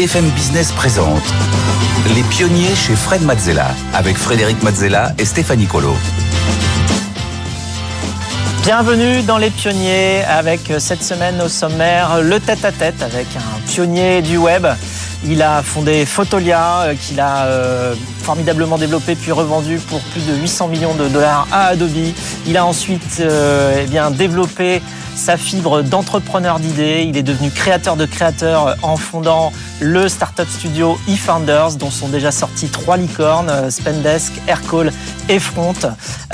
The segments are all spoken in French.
BFM Business présente Les pionniers chez Fred Mazzella avec Frédéric Mazzella et Stéphanie Colo. Bienvenue dans Les Pionniers avec cette semaine au sommaire le tête-à-tête avec un pionnier du web. Il a fondé Photolia, euh, qu'il a euh, formidablement développé puis revendu pour plus de 800 millions de dollars à Adobe. Il a ensuite eh bien, développé sa fibre d'entrepreneur d'idées. Il est devenu créateur de créateurs en fondant le startup studio eFounders, dont sont déjà sortis trois licornes, euh, Spendesk, Aircall et Front.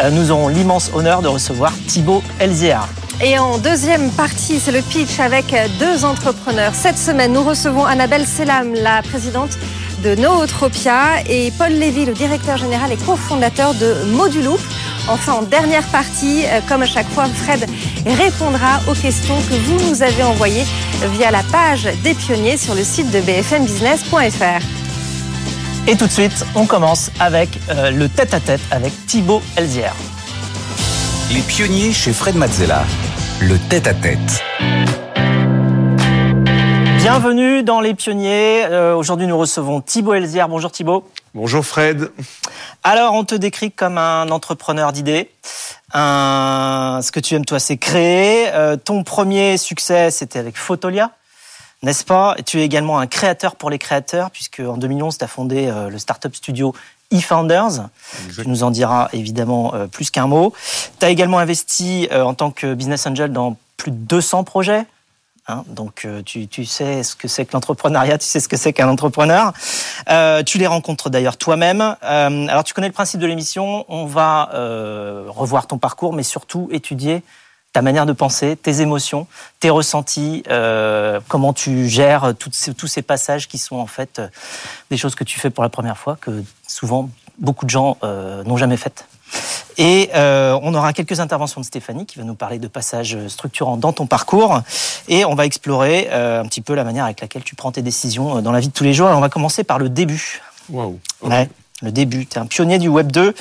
Euh, nous aurons l'immense honneur de recevoir Thibaut Elzière. Et en deuxième partie, c'est le pitch avec deux entrepreneurs. Cette semaine, nous recevons Annabelle Selam, la présidente de Nootropia, et Paul Lévy, le directeur général et cofondateur de Moduloop. Enfin, en dernière partie, euh, comme à chaque fois, Fred répondra aux questions que vous nous avez envoyées via la page des pionniers sur le site de bfmbusiness.fr. Et tout de suite, on commence avec euh, le tête-à-tête avec Thibaut Elzière. Les pionniers chez Fred Mazzella, le tête-à-tête. Bienvenue dans Les Pionniers. Euh, aujourd'hui, nous recevons Thibaut Elzière. Bonjour Thibaut. Bonjour Fred. Alors, on te décrit comme un entrepreneur d'idées. Ce que tu aimes, toi, c'est créer. Euh, ton premier succès, c'était avec Photolia, n'est-ce pas? Tu es également un créateur pour les créateurs, puisque en 2011, tu as fondé euh, le startup studio eFounders. Tu nous en diras évidemment euh, plus qu'un mot. Tu as également investi en tant que business angel dans plus de 200 projets. Hein, donc euh, tu, tu, sais ce que c'est que l'entrepreneuriat, tu sais ce que c'est qu'un entrepreneur. Euh, tu les rencontres d'ailleurs toi-même. Euh, alors tu connais le principe de l'émission, on va euh, revoir ton parcours, mais surtout étudier ta manière de penser, tes émotions, tes ressentis, euh, comment tu gères ces, tous ces passages qui sont en fait des choses que tu fais pour la première fois, que souvent beaucoup de gens n'ont jamais faites. Et euh, on aura quelques interventions de Stéphanie qui va nous parler de passages structurants dans ton parcours. Et on va explorer euh, un petit peu la manière avec laquelle tu prends tes décisions euh, dans la vie de tous les jours. Et on va commencer par le début. Wow. Ouais, le début. Tu es un pionnier du Web 2.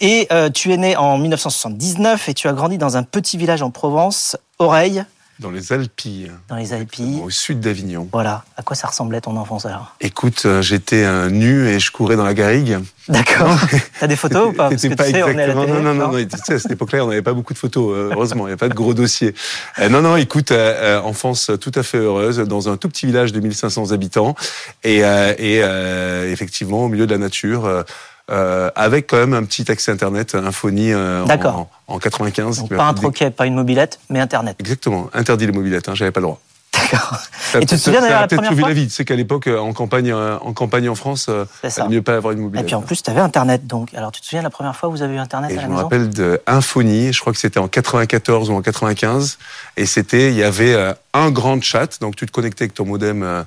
Et tu es né en 1979 et tu as grandi dans un petit village en Provence, Oreille, dans les Alpilles. Dans les Alpilles. Au sud d'Avignon. Voilà. À quoi ça ressemblait ton enfance alors Écoute, euh, j'étais un nu et je courais dans la garrigue. D'accord. T'as des photos ou pas Parce que pas sais, exactement. non, non, non, non. Tu sais, à cette époque-là, on n'avait pas beaucoup de photos. Euh, heureusement, il n'y a pas de gros dossiers. Euh, non, non. Écoute, enfance tout à fait heureuse dans un tout petit village de 1500 habitants et, et effectivement au milieu de la nature. Euh, avec quand même un petit accès Internet, Infony euh, en, en, 95. Donc pas un troquet, pas une mobilette, mais Internet. Exactement, interdit les mobilettes, hein, j'avais pas le droit. D'accord. Et tu te souviens d'ailleurs la première fois la vie. C'est qu'à l'époque, euh, en campagne, en campagne en France, il mieux pas avoir une mobilette. Et puis en plus, tu avais Internet. Donc, alors tu te souviens la première fois où vous avez eu Internet et à la je maison Je me rappelle de Infony. Je crois que c'était en 94 ou en 95. Et c'était, il y avait un grand chat. Donc tu te connectais avec ton modem.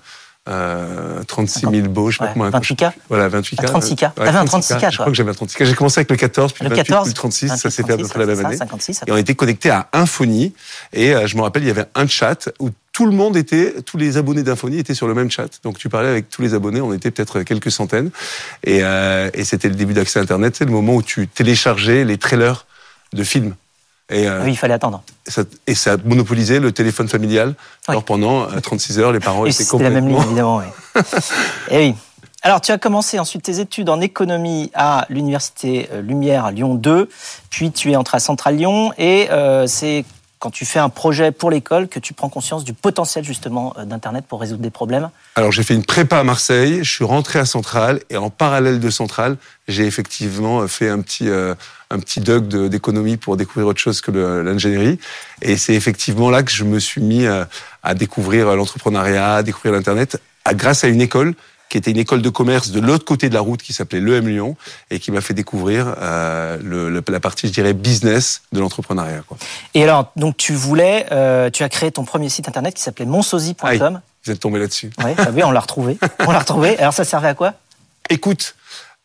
36 000 beaux, je sais pas comment. 28K Voilà, 28K. 36K. T'avais un 36K, je crois que j'avais un 36K. J'ai commencé avec le 14, puis le, 28, 14, puis le 36, ça s'est fait à peu près la même année. 56, et on était connectés à Infony, et euh, je me rappelle, il y avait un chat où tout le monde était, tous les abonnés d'Infony étaient sur le même chat. Donc tu parlais avec tous les abonnés, on était peut-être quelques centaines, et, euh, et c'était le début d'accès Internet, c'est le moment où tu téléchargeais les trailers de films. Et, euh, oui, il fallait attendre. Ça, et ça a monopolisé le téléphone familial. Oui. Alors pendant 36 euh, heures, les parents et étaient complètement... la même ligne, évidemment, oui. et oui. Alors, tu as commencé ensuite tes études en économie à l'université euh, Lumière Lyon 2, puis tu es entré à Centrale Lyon, et euh, c'est quand tu fais un projet pour l'école que tu prends conscience du potentiel justement d'Internet pour résoudre des problèmes Alors j'ai fait une prépa à Marseille, je suis rentré à Centrale et en parallèle de Centrale, j'ai effectivement fait un petit, euh, un petit d'économie pour découvrir autre chose que l'ingénierie. Et c'est effectivement là que je me suis mis à, à découvrir l'entrepreneuriat, à découvrir l'Internet, grâce à une école qui était une école de commerce de l'autre côté de la route qui s'appelait l'EM Lyon et qui m'a fait découvrir euh, le, la partie, je dirais, business de l'entrepreneuriat. Et alors, donc tu voulais, euh, tu as créé ton premier site internet qui s'appelait monsosi.com. Vous êtes tombé là-dessus. Oui, oui, on l'a retrouvé. on l'a retrouvé. Alors ça servait à quoi? Écoute,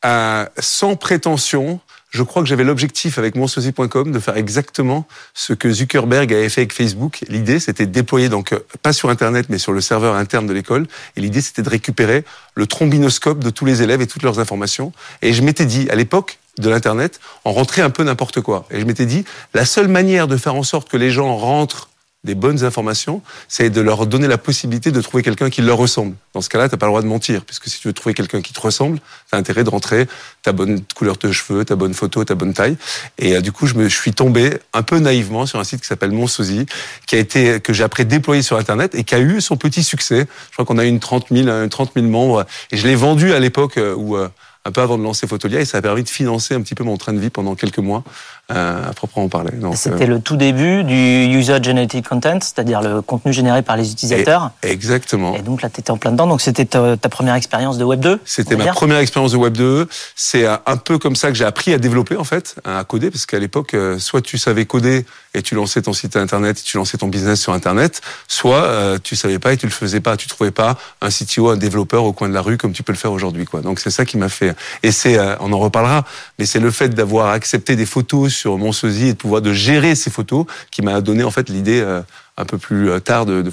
euh, sans prétention, je crois que j'avais l'objectif avec monsosi.com de faire exactement ce que Zuckerberg avait fait avec Facebook. L'idée, c'était de déployer, donc, pas sur Internet, mais sur le serveur interne de l'école. Et l'idée, c'était de récupérer le trombinoscope de tous les élèves et toutes leurs informations. Et je m'étais dit, à l'époque de l'Internet, on rentrait un peu n'importe quoi. Et je m'étais dit, la seule manière de faire en sorte que les gens rentrent des bonnes informations, c'est de leur donner la possibilité de trouver quelqu'un qui leur ressemble. Dans ce cas-là, t'as pas le droit de mentir, puisque si tu veux trouver quelqu'un qui te ressemble, t'as intérêt de rentrer ta bonne couleur de cheveux, ta bonne photo, ta bonne taille. Et euh, du coup, je me suis tombé un peu naïvement sur un site qui s'appelle Mon Sosie, qui a été que j'ai après déployé sur Internet et qui a eu son petit succès. Je crois qu'on a eu une 30 000, une 30 000 membres. Et je l'ai vendu à l'époque où un peu avant de lancer Photolia et ça a permis de financer un petit peu mon train de vie pendant quelques mois à proprement parler. C'était euh, le tout début du user generated content, c'est-à-dire le contenu généré par les utilisateurs. exactement. Et donc là, tu étais en plein dedans. Donc c'était ta, première expérience de Web 2 C'était ma première expérience de Web 2. C'est un peu comme ça que j'ai appris à développer en fait, à coder, parce qu'à l'époque, euh, soit tu savais coder et tu lançais ton site internet, et tu lançais ton business sur internet, soit euh, tu savais pas et tu le faisais pas, tu trouvais pas un CTO, un développeur au coin de la rue comme tu peux le faire aujourd'hui quoi. Donc c'est ça qui m'a fait et c'est on en reparlera, mais c'est le fait d'avoir accepté des photos sur mon et de pouvoir de gérer ces photos qui m'a donné en fait l'idée euh, un peu plus euh, tard de, de.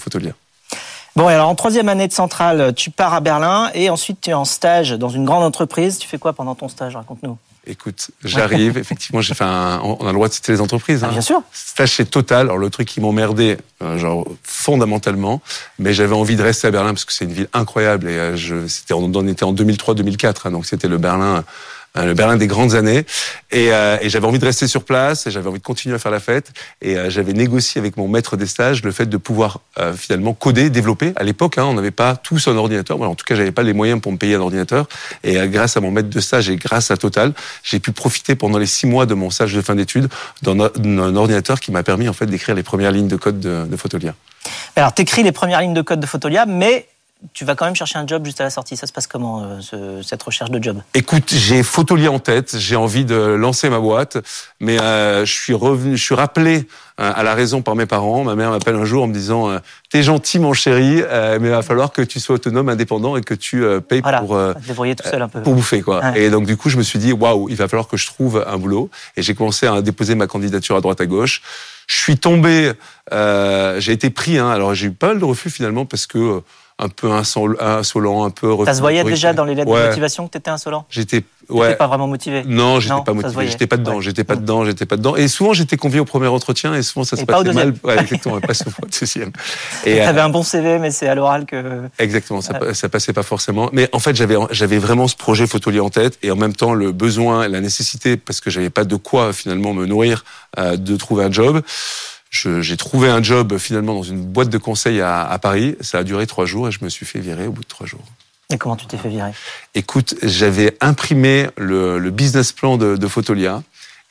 Bon, alors en troisième année de centrale, tu pars à Berlin et ensuite tu es en stage dans une grande entreprise. Tu fais quoi pendant ton stage? Raconte-nous. Écoute, j'arrive. Effectivement, j'ai fait un. On a le droit de citer les entreprises. Ah, hein. bien sûr. Stage chez Total. Alors le truc qui m'emmerdait, euh, genre fondamentalement, mais j'avais envie de rester à Berlin parce que c'est une ville incroyable et je, c'était on était en 2003-2004, hein, donc c'était le Berlin euh, le Berlin des grandes années. Et, euh, et j'avais envie de rester sur place, et j'avais envie de continuer à faire la fête. Et euh, j'avais négocié avec mon maître des stages le fait de pouvoir finalement coder, développer. À l'époque, hein, on n'avait pas tous un ordinateur. Moi, en tout cas, j'avais pas les moyens pour me payer un ordinateur. Et grâce à mon maître de stage et grâce à Total, j'ai pu profiter pendant les six mois de mon stage de fin d'études d'un ordinateur qui m'a permis en fait d'écrire les premières lignes de code de, de Photolia. Alors, tu écris les premières lignes de code de Photolia, mais tu vas quand même chercher un job juste à la sortie. Ça se passe comment, euh, cette recherche de job? Écoute, j'ai Photolia en tête, j'ai envie de lancer ma boîte, mais euh, je suis revenu, je suis rappelé euh, à la raison par mes parents. Ma mère m'appelle un jour en me disant T'es gentil, mon chéri, mais il va falloir que tu sois autonome, indépendant et que tu payes pour, tout seul un peu. pour bouffer. Quoi. Et donc, du coup, je me suis dit Waouh, il va falloir que je trouve un boulot. Et j'ai commencé à déposer ma candidature à droite à gauche. Je suis tombé, j'ai été pris. Hein, alors, j'ai eu pas mal de refus finalement parce que un peu insolent, un peu. Ça se voyait déjà dans les lettres de motivation que tu étais insolent? J'étais ouais. pas vraiment motivé? Non, j'étais pas motivé. J'étais pas dedans. J'étais pas dedans. J'étais pas dedans. Et souvent, j'étais convié au premier entretien et souvent ça se passait mal. Ouais, exactement. pas souvent au deuxième. Et avais un bon CV, mais c'est à l'oral que. Exactement. Ça, ça passait pas forcément. Mais en fait, j'avais j'avais vraiment ce projet Photolier en tête et en même temps le besoin, la nécessité, parce que j'avais pas de quoi finalement me nourrir, euh, de trouver un job j'ai trouvé un job finalement dans une boîte de conseil à, à, Paris. Ça a duré trois jours et je me suis fait virer au bout de trois jours. Et comment tu t'es fait virer? Écoute, j'avais imprimé le, le, business plan de, de Photolia.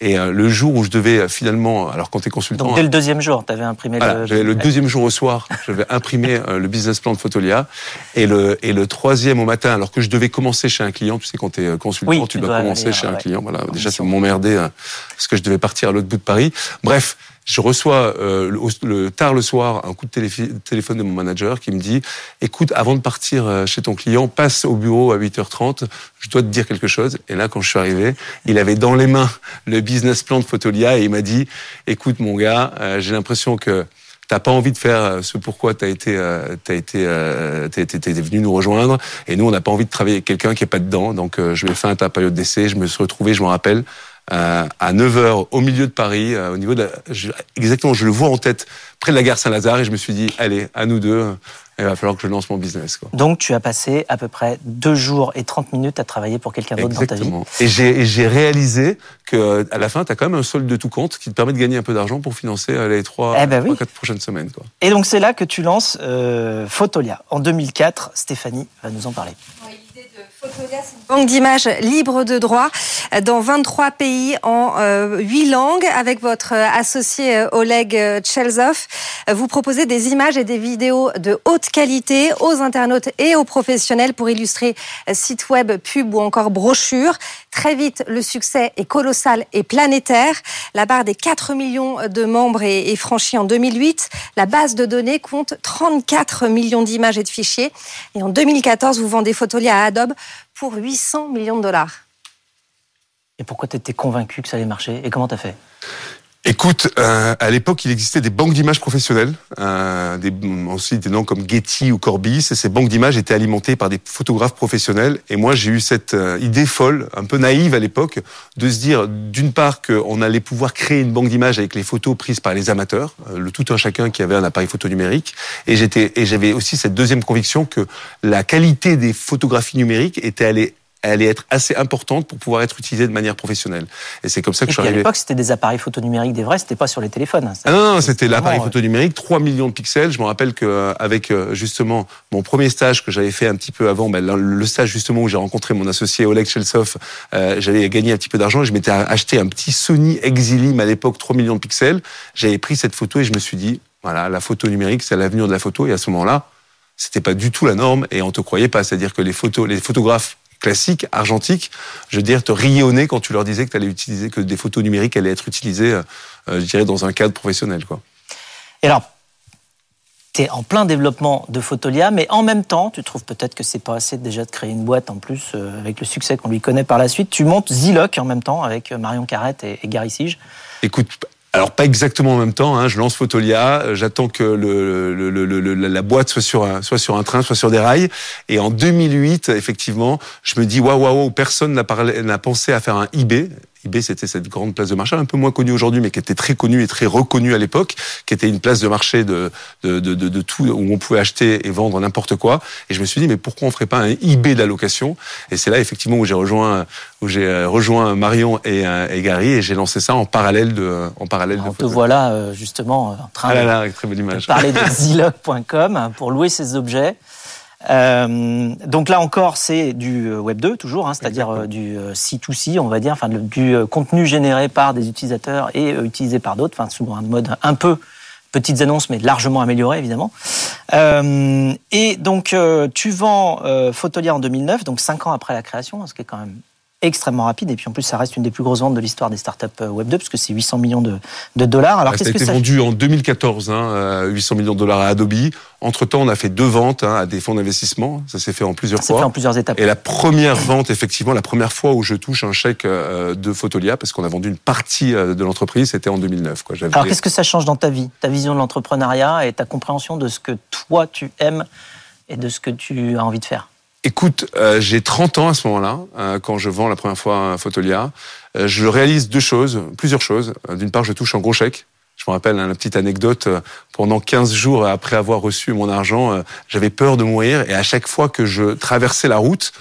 Et euh, le jour où je devais euh, finalement, alors quand tu es consultant... Donc dès le deuxième jour, tu avais imprimé voilà, le... le deuxième jour au soir, j'avais imprimé euh, le business plan de Photolia. Et le, et le troisième au matin, alors que je devais commencer chez un client, tu sais, quand tu es consultant, tu, dois, commencer chez un client. Voilà, déjà, ça m'emmerdait parce que je devais partir à l'autre bout de Paris. Bref, je reçois euh, le, tard le soir un coup de téléphone de mon manager qui me dit écoute avant de partir euh, chez ton client passe au bureau à 8h30 je dois te dire quelque chose et là quand je suis arrivé il avait dans les mains le business plan de Photolia et il m'a dit écoute mon gars euh, j'ai l'impression que t'as pas envie de faire ce pourquoi t'as été t'as été t'es, venu nous rejoindre. Et nous on n'a pas envie de travailler avec quelqu'un qui est pas dedans. Donc je vais faire ta période d'essai je me suis retrouvé je m'en rappelle. euh, à 9h au milieu de Paris, euh, au niveau de exactement, je le vois en tête, près de la gare Saint-Lazare, et je me suis dit, allez, à nous deux, il va falloir que je lance mon business. Quoi. Donc tu as passé à peu près deux jours et 30 minutes à travailler pour quelqu'un d'autre dans ta vie. Et j'ai réalisé que à la fin, tu as quand même un solde de tout compte qui te permet de gagner un peu d'argent pour financer euh, les trois, eh ben quatre prochaines semaines. Quoi. Et donc c'est là que tu lances euh, Photolia. En 2004, Stéphanie va nous en parler. Banque d'images libre de droit dans 23 pays en euh, 8 langues. Avec votre associé euh, Oleg euh, Chelzov, vous proposez des images et des vidéos de haute qualité aux internautes et aux professionnels pour illustrer euh, sites web, pubs ou encore brochures. Très vite, le succès est colossal et planétaire. La barre des 4 millions de membres est, est franchie en 2008. La base de données compte 34 millions d'images et de fichiers. Et en 2014, vous vendez Photolia à Adobe pour 800 millions de dollars. Et pourquoi tu étais convaincu que ça allait marcher? Et comment tu as fait? Écoute, euh, à l'époque, il existait des banques d'images professionnelles, euh, des, ensuite des noms comme Getty ou Corbis, et ces banques d'images étaient alimentées par des photographes professionnels. Et moi, j'ai eu cette euh, idée folle, un peu naïve à l'époque, de se dire, d'une part, qu'on allait pouvoir créer une banque d'images avec les photos prises par les amateurs, euh, le tout un chacun qui avait un appareil photo numérique. Et et j'avais aussi cette deuxième conviction que la qualité des photographies numériques était allée allait être assez importante pour pouvoir être utilisée de manière professionnelle. Et c'est comme ça que Et je suis puis à arrivé. l'époque, c'était des appareils photo numériques, des vrais, c'était pas sur les téléphones. Ah non, non, c'était l'appareil vraiment, photo numérique, 3 millions de pixels. Je me rappelle qu'avec justement mon premier stage que j'avais fait un petit peu avant, ben, le- le stage justement où j'ai rencontré mon associé Oleg Chelsov, euh, j'avais gagné un petit peu d'argent et je m'étais acheté un petit Sony Exilim à l'époque, 3 millions de pixels. J'avais pris cette photo et je me suis dit, voilà, la photo numérique, c'est l'avenir de la photo. Et à ce moment-là, c'était pas du tout la norme et on te croyait pas. C'est-à-dire que les photos, les photographes classiques, argentiques, je veux dire, te nez quand tu leur disais que tu allais utiliser, que des photos numériques allaient être utilisées, euh, je dirais, dans un cadre professionnel, quoi. Et alors, tu es en plein développement de Photolia, mais en même temps, tu trouves peut-être que c'est pas assez déjà de créer une boîte en plus, euh, avec le succès qu'on lui connaît par la suite. Tu montes Ziloc en même temps avec euh, Marion Carrette et, et Gary Sige. Écoute, alors pas exactement en même temps. Hein, je lance Photolia, j'attends que le, le- le- la boîte soit sur un, soit sur un train, soit sur des rails. Et en 2008, effectivement, je me dis waouh waouh, personne n'a pensé à faire un eBay. eBay, c'était cette grande place de marché, un peu moins connue aujourd'hui, mais qui était très connue et très reconnue à l'époque, qui était une place de marché de, de, de, de, de tout, où on pouvait acheter et vendre n'importe quoi. Et je me suis dit, mais pourquoi on ferait pas un eBay de la location? Et c'est là, effectivement, où j'ai rejoint, où j'ai euh, rejoint Marion et, euh, et Gary, et j'ai lancé ça en parallèle de, en parallèle de On te voilà euh, justement en train Ah de, là là, très belle de image. parler de ziloc.com pour louer ses objets. Euh, donc là encore, c'est du euh, Web 2 toujours, hein, c'est-à-dire euh, du euh, C2C, on va dire, enfin du contenu généré par des utilisateurs et utilisé par d'autres, enfin sous un mode un peu petites annonces, mais largement amélioré évidemment. Euh, et donc tu vends euh, Photolia en 2009, donc cinq ans après la création, ce qui est quand même extrêmement rapide. Et puis en plus, ça reste une des plus grosses ventes de l'histoire des startups euh, Web 2, parce que c'est 800 millions de, de dollars. Alors Ah, ça a que été ça vendu en 2014, hein, euh, 800 millions de dollars à Adobe. Entre-temps, on a fait deux ventes hein, à des fonds d'investissement. Ça s'est fait en plusieurs s'est fait en fois. plusieurs étapes Et la première vente, effectivement, la première fois où je touche un chèque euh, de Photolia, parce qu'on a vendu une partie euh, de l'entreprise, c'était en 2009. Quoi. Alors, qu'est-ce que ça change dans ta vie, ta vision de l'entrepreneuriat et ta compréhension de ce que toi tu aimes et de ce que tu as envie de faire? Écoute, euh, j'ai 30 ans à ce moment-là, euh, quand je vends la première fois un Photolia. Euh, je réalise deux choses, plusieurs choses. D'une part, je touche un gros chèque. Je me rappelle hein, la petite anecdote, pendant 15 jours après avoir reçu mon argent, j'avais peur de mourir et à chaque fois que je traversais la route,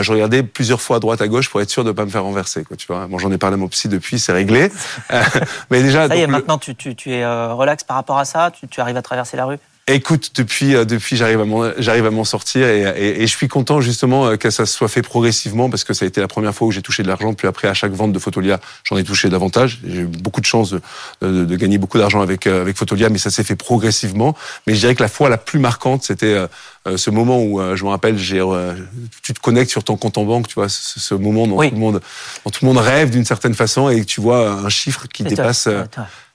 je regardais plusieurs fois à droite à gauche pour être sûr de ne pas me faire renverser. Quoi, tu vois bon, j'en ai parlé à mon psy depuis, c'est réglé. Mais déjà, Ça y est, le- maintenant tu, tu, tu es relax par rapport à ça? Tu, tu arrives à traverser la rue? Écoute, depuis, euh, depuis, j'arrive à m'en, j'arrive à m'en sortir et, et, et je suis content justement euh, que ça se soit fait progressivement parce que ça a été la première fois où j'ai touché de l'argent. Puis après, à chaque vente de Photolia, j'en ai touché davantage. J'ai eu beaucoup de chance de, de, de gagner beaucoup d'argent avec euh, avec Photolia, mais ça s'est fait progressivement. Mais je dirais que la fois la plus marquante, c'était ce moment où je me rappelle, j'ai, tu te connectes sur ton compte en banque, tu vois, ce, ce moment dont Oui. tout le monde, dont tout le monde rêve d'une certaine façon et que tu vois un chiffre qui dépasse.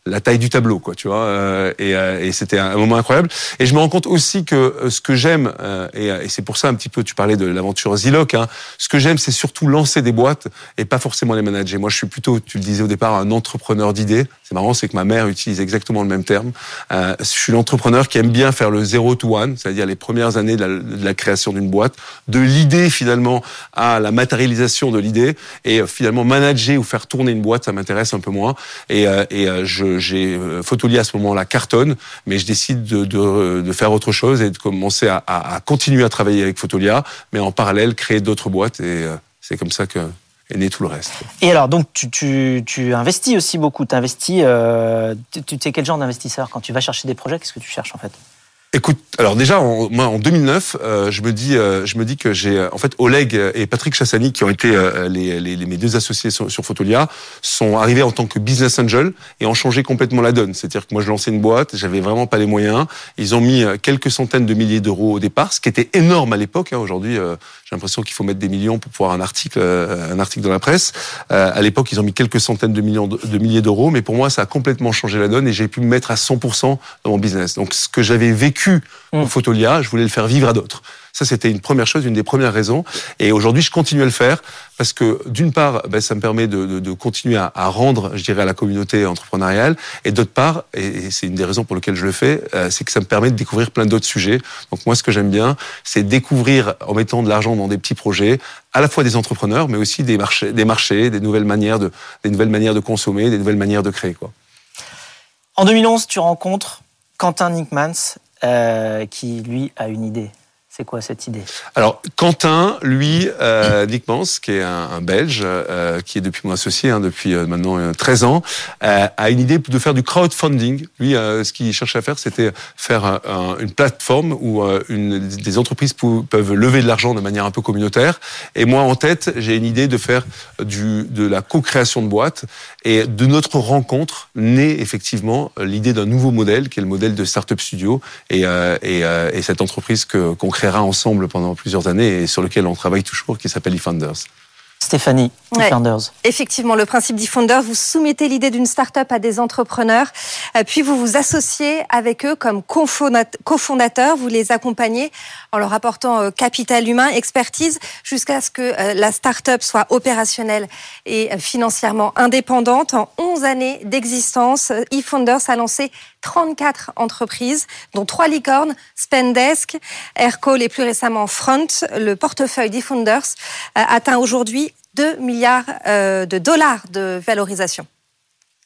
La taille du tableau, quoi, tu vois. euh, et euh, et c'était un moment incroyable. Et je me rends compte aussi que euh, ce que j'aime, et, et c'est pour ça un petit peu, tu parlais de l'aventure Ziloc, hein, ce que j'aime, c'est surtout lancer des boîtes et pas forcément les manager. Moi, je suis plutôt, tu le disais au départ, un entrepreneur d'idées. C'est marrant, c'est que ma mère utilise exactement le même terme. Euh, je suis l'entrepreneur qui aime bien faire le zero to one, c'est-à-dire les premières années de la, création d'une boîte, de l'idée finalement à la matérialisation de l'idée, et finalement manager ou faire tourner une boîte, ça m'intéresse un peu moins. Et, euh, et je, j'ai euh, Photolia à ce moment-là cartonne, mais je décide de, faire autre chose et de commencer à, continuer à travailler avec Photolia, mais en parallèle créer d'autres boîtes, et euh, c'est comme ça que est né tout le reste. Et alors, donc, tu, investis aussi beaucoup. Euh, tu, tu es quel genre d'investisseur Quand tu vas chercher des projets, qu'est-ce que tu cherches en fait? Écoute, alors déjà, en, moi, en 2009, euh, je me dis, euh, je me dis que j'ai, euh, en fait, Oleg et Patrick Chassani, qui ont été euh, les, les, les- mes deux associés sur, sur Photolia, sont arrivés en tant que business angel et ont changé complètement la donne. C'est-à-dire que moi, je lançais une boîte, j'avais vraiment pas les moyens. Ils ont mis euh, quelques centaines de milliers d'euros au départ, ce qui était énorme à l'époque. hein. Aujourd'hui, euh, j'ai l'impression qu'il faut mettre des millions pour pouvoir un article, euh, un article dans la presse. Euh, à l'époque, ils ont mis quelques centaines de millions de, de milliers d'euros, mais pour moi, ça a complètement changé la donne et j'ai pu me mettre à 100% dans mon business. Donc, ce que j'avais vécu vécu Mm. au Photolia, je voulais le faire vivre à d'autres. Ça, c'était une première chose, une des premières raisons. Et aujourd'hui, je continue à le faire parce que, d'une part, ben, ça me permet de, continuer à, rendre, je dirais, à la communauté entrepreneuriale. Et d'autre part, et, c'est une des raisons pour lesquelles je le fais, euh, c'est que ça me permet de découvrir plein d'autres sujets. Donc moi, ce que j'aime bien, c'est découvrir, en mettant de l'argent dans des petits projets, à la fois des entrepreneurs, mais aussi des marchés, des marchés, des nouvelles manières de, des nouvelles manières de consommer, des nouvelles manières de créer, quoi. En 2011, tu rencontres Quentin Nickmans, euh, qui lui a une idée. C'est quoi cette idée? Alors Quentin, lui, euh, Nick Mans, qui est un, Belge, euh, qui est depuis mon associé, hein, depuis euh, maintenant 13 ans, euh, a une idée de faire du crowdfunding. Lui, ce qu'il cherchait à faire, c'était faire un, un, une plateforme où des entreprises peuvent lever de l'argent de manière un peu communautaire. Et moi, en tête, j'ai une idée de faire de la co-création de boîtes. Et de notre rencontre naît effectivement l'idée d'un nouveau modèle, qui est le modèle de Startup Studio, et, et, et cette entreprise que, qu'on créera ensemble pendant plusieurs années et sur lequel on travaille toujours, qui s'appelle eFounders. Stéphanie, Ouais. eFounders. Effectivement, le principe d'eFounders, vous soumettez l'idée d'une start-up à des entrepreneurs, euh, puis vous vous associez avec eux comme cofondat- cofondateurs, vous les accompagnez en leur apportant euh, capital humain, expertise, jusqu'à ce que euh, la start-up soit opérationnelle et euh, financièrement indépendante. En 11 années d'existence, eFounders a lancé 34 entreprises, dont trois licornes, Spendesk, Aircall et plus récemment Front. Le portefeuille d'eFounders atteint aujourd'hui 2 milliards de dollars de valorisation.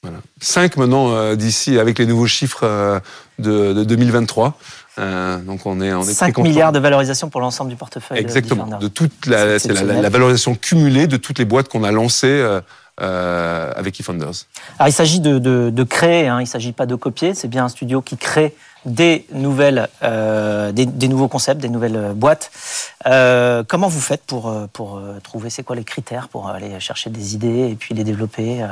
Voilà. Cinq maintenant d'ici avec les nouveaux chiffres de 2023. Euh, donc on est on est très 5 content. milliards de valorisation pour l'ensemble du portefeuille. de Exactement. De toute la, C'est la, valorisation cumulée de toutes les boîtes qu'on a lancées euh, euh, avec eFounders. Alors, il s'agit de, de- de créer, hein, il ne s'agit pas de copier, c'est bien un studio qui crée des, nouvelles, euh, des, des nouveaux concepts, des nouvelles euh, boîtes. Euh, comment vous faites pour, euh, pour euh, trouver, c'est quoi les critères pour aller chercher des idées et puis les développer euh?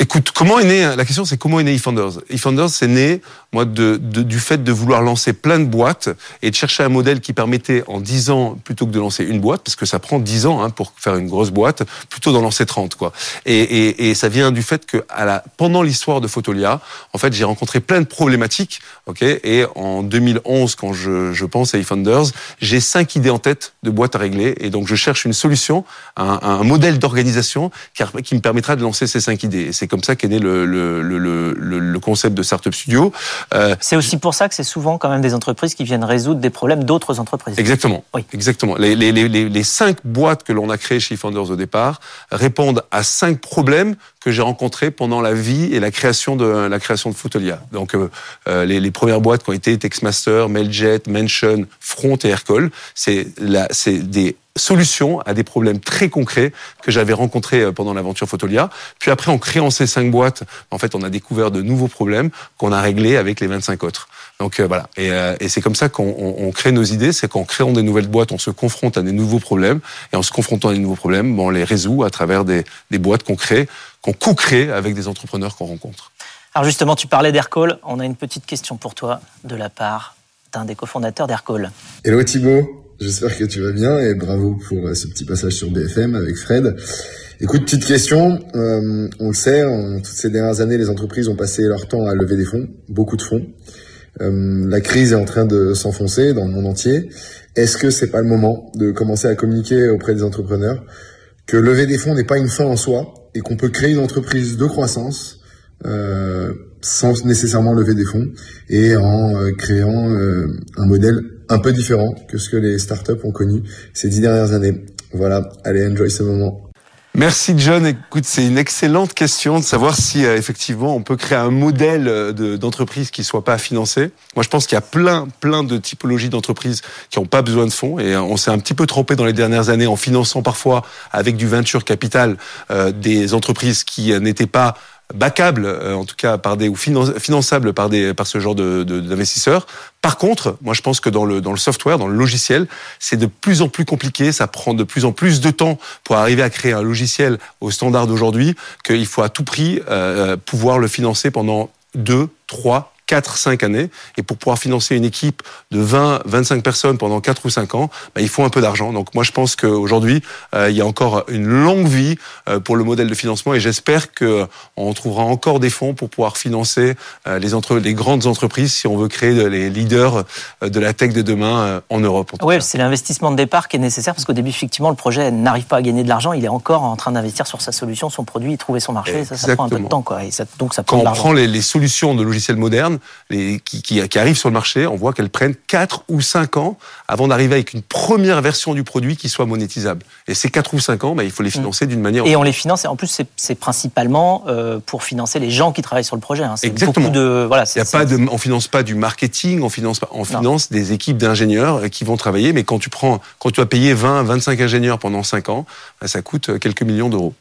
Écoute, comment est né la question, c'est comment est né eFounders? eFounders, c'est né moi de, de- du fait de vouloir lancer plein de boîtes et de chercher un modèle qui permettait en 10 ans plutôt que de lancer une boîte, parce que ça prend 10 ans hein, pour faire une grosse boîte, plutôt d'en lancer 30 quoi. Et, et, et ça vient du fait que à la, pendant l'histoire de Photolia, en fait, j'ai rencontré plein de problématiques, ok? Et en 2011, quand je, je pense à eFounders, j'ai cinq idées en tête de boîtes à régler, et donc je cherche une solution, un, un modèle d'organisation qui, me permettra de lancer ces cinq idées. C'est comme ça qu'est né le, le, le, le, le concept de Startup Studio. Euh, C'est aussi pour ça que c'est souvent quand même des entreprises qui viennent résoudre des problèmes d'autres entreprises. Exactement. Oui. Exactement. Les, les, les, les cinq boîtes que l'on a créées chez Founders au départ répondent à cinq problèmes que j'ai rencontrés pendant la vie et la création de la création de Footolia. Donc euh, euh, les, premières boîtes qui ont été Textmaster, Mailjet, Mention, Front et Aircall, c'est des solutions à des problèmes très concrets que j'avais rencontrés euh, pendant l'aventure Photolia. Puis après, en créant ces cinq boîtes, en fait, on a découvert de nouveaux problèmes qu'on a réglés avec les 25 autres. Donc euh, voilà, et, euh, et c'est comme ça qu'on on- on crée nos idées, c'est qu'en créant des nouvelles boîtes, on se confronte à des nouveaux problèmes, et en se confrontant à des nouveaux problèmes, bon, on les résout à travers des, des boîtes qu'on crée, qu'on co-crée avec des entrepreneurs qu'on rencontre. Alors justement, tu parlais d'Aircall. On a une petite question pour toi de la part d'un des cofondateurs d'Aircall. Hello Thibaut, j'espère que tu vas bien et bravo pour euh, ce petit passage sur BFM avec Fred. Écoute, petite question, euh, on le sait, en toutes ces dernières années, les entreprises ont passé leur temps à lever des fonds, beaucoup de fonds. Euh, la crise est en train de s'enfoncer dans le monde entier. Est-ce que c'est pas le moment de commencer à communiquer auprès des entrepreneurs que lever des fonds n'est pas une fin en soi et qu'on peut créer une entreprise de croissance euh, sans nécessairement lever des fonds et en euh, créant euh, un modèle un peu différent que ce que les startups ont connu ces dix dernières années. Voilà, allez, enjoy ce moment. Merci John. Écoute, c'est une excellente question de savoir si euh, effectivement on peut créer un modèle euh, de- d'entreprise qui soit pas financé. Moi, je pense qu'il y a plein, plein de typologies d'entreprises qui n'ont pas besoin de fonds et euh, on s'est un petit peu trompé dans les dernières années en finançant parfois avec du venture capital des entreprises qui n'étaient pas backables, euh, en tout cas par des ou finan- finançables par des par ce genre de d'investisseurs. Par contre, moi je pense que dans le dans le software, dans le logiciel, c'est de plus en plus compliqué, ça prend de plus en plus de temps pour arriver à créer un logiciel au standard d'aujourd'hui qu'il faut à tout prix euh, pouvoir le financer pendant deux, trois, 4-5 années. Et pour pouvoir financer une équipe de 20, 25 personnes pendant 4 ou 5 ans, bah, il faut un peu d'argent. Donc moi, je pense qu'aujourd'hui, euh, il y a encore une longue vie euh, pour le modèle de financement et j'espère qu'on trouvera encore des fonds pour pouvoir financer euh, les, entre, les grandes entreprises si on veut créer les leaders de la tech de demain en Europe. Oui, c'est l'investissement de départ qui est nécessaire parce qu'au début, effectivement, le projet n'arrive pas à gagner de l'argent. Il est encore en train d'investir sur sa solution, son produit, trouver son marché. Ça, ça prend un peu de temps. Quoi. Et ça, donc ça prend Quand on prend les, les, solutions de logiciels modernes les, qui, qui, qui arrivent sur le marché, on voit qu'elles prennent 4 ou 5 ans avant d'arriver avec une première version du produit qui soit monétisable. Et ces 4 ou 5 ans, bah, il faut les mm. financer d'une manière. Et on les finance, et en plus, c'est principalement euh, pour financer les gens qui travaillent sur le projet. Hein. Exactement. De, voilà, Il y a pas de, on finance pas du marketing, on finance, pas, on finance des équipes d'ingénieurs euh, qui vont travailler, mais quand tu prends, quand tu as payé 20, 25 ingénieurs pendant 5 ans, bah, ça coûte euh, quelques millions d'euros.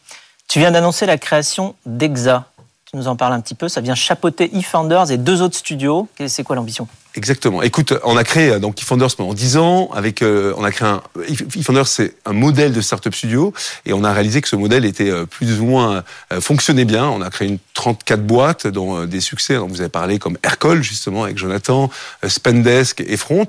Tu viens d'annoncer la création d'EXA. Tu nous en parles un petit peu. Ça vient chapeauter eFounders et deux autres studios. C'est quoi l'ambition? Exactement. Écoute, on a créé donc eFounders pendant 10 ans. Avec, euh, on a créé un c'est un modèle de startup studio, et on a réalisé que ce modèle était euh, plus ou moins euh, fonctionnait bien. On a créé une 34 boîtes, dont des succès. dont vous avez parlé comme Aircall justement avec Jonathan, Spendesk et Front.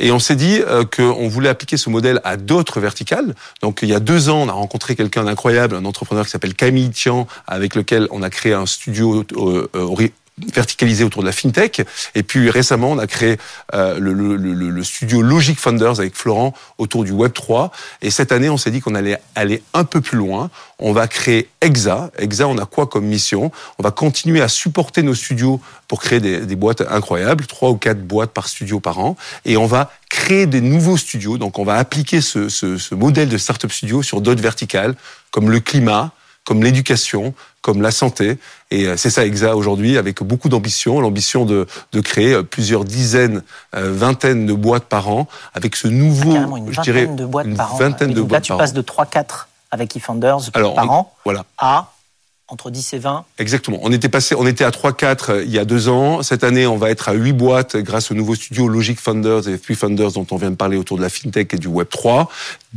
Et on s'est dit qu'on voulait appliquer ce modèle à d'autres verticales. Donc il y a deux ans, on a rencontré quelqu'un d'incroyable, un entrepreneur qui s'appelle Camille Tian, avec lequel on a créé un studio verticalisé autour de la fintech. Et puis récemment, on a créé euh, le, studio Logic Funders avec Florent autour du Web 3. Et cette année, on s'est dit qu'on allait aller un peu plus loin. On va créer EXA. EXA, on a quoi comme mission? On va continuer à supporter nos studios pour créer des, des boîtes incroyables, trois ou quatre boîtes par studio par an. Et on va créer des nouveaux studios. Donc on va appliquer ce, ce modèle de startup studio sur d'autres verticales, comme le climat, comme l'éducation, comme la santé. Et euh, c'est ça EXA aujourd'hui, avec beaucoup d'ambition, l'ambition de, de créer euh, plusieurs dizaines, euh, vingtaines de boîtes par an, avec ce nouveau, ah, une je dirais, de boîtes une par vingtaine an. de boîtes là, tu passes de 3-4 avec eFounders par an voilà. à entre 10 et 20 Exactement. On était passé, on était à 3-4 euh, il y a deux ans. Cette année, on va être à 8 boîtes grâce au nouveau studio Logic Funders et Free Funders dont on vient de parler autour de la FinTech et du Web 3.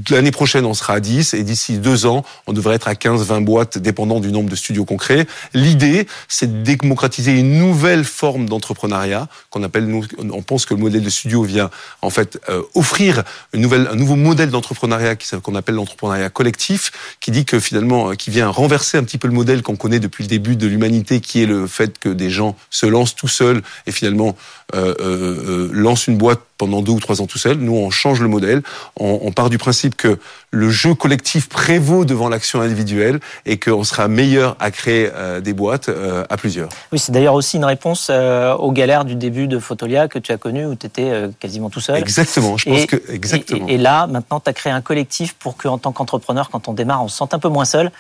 L'année prochaine, on sera à 10 et d'ici deux ans, on devrait être à 15-20 boîtes dépendant du nombre de studios concrets. L'idée, c'est de démocratiser une nouvelle forme d'entrepreneuriat qu'on appelle, nous, on pense que le modèle de studio vient en fait euh, offrir une nouvelle, un nouveau modèle d'entrepreneuriat qu'on appelle l'entrepreneuriat collectif, qui dit que finalement, euh, qui vient renverser un petit peu le modèle qu'on connaît depuis le début de l'humanité, qui est le fait que des gens se lancent tout seuls et finalement euh, euh, euh, lancent une boîte pendant deux ou trois ans tout seuls. Nous, on change le modèle. On, on part du principe que le jeu collectif prévaut devant l'action individuelle et qu'on sera meilleur à créer euh, des boîtes euh, à plusieurs. Oui, c'est d'ailleurs aussi une réponse euh, aux galères du début de Photolia que tu as connu où tu étais quasiment tout seul. Exactement, je pense et, que exactement. Et, et là, maintenant, tu as créé un collectif pour qu'en tant qu'entrepreneur, quand on démarre, on se sente un peu moins seul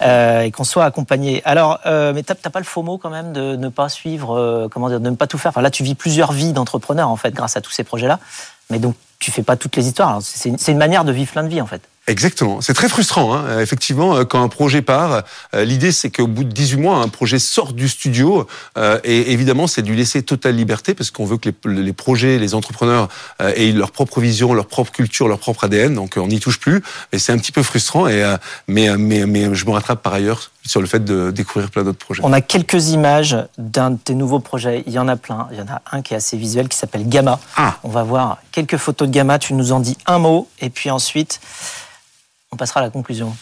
et qu'on soit accompagné. Alors, mais tu n'as pas le faux mot quand même de ne pas suivre, comment dire, de ne pas tout faire. Enfin, là, tu vis plusieurs vies d'entrepreneur en fait grâce à tous ces projets-là. Mais donc, tu fais pas toutes les histoires. C'est une manière de vivre plein de vie en fait. Exactement. C'est très frustrant, hein. effectivement, euh, quand un projet part. Euh, l'idée, c'est qu'au bout de 18 mois, un projet sorte du studio. Euh, et évidemment, c'est de lui laisser totale liberté, parce qu'on veut que les, les, projets, les entrepreneurs aient leur propre vision, leur propre culture, leur propre ADN. Donc, on n'y touche plus. Mais c'est un petit peu frustrant. Et, mais, mais, mais je me rattrape par ailleurs sur le fait de découvrir plein d'autres projets. On a quelques images d'un de tes nouveaux projets. Il y en a plein. Il y en a un qui est assez visuel, qui s'appelle Gamma. Ah. On va voir quelques photos de Gamma. Tu nous en dis un mot. Et puis ensuite on passera à la conclusion.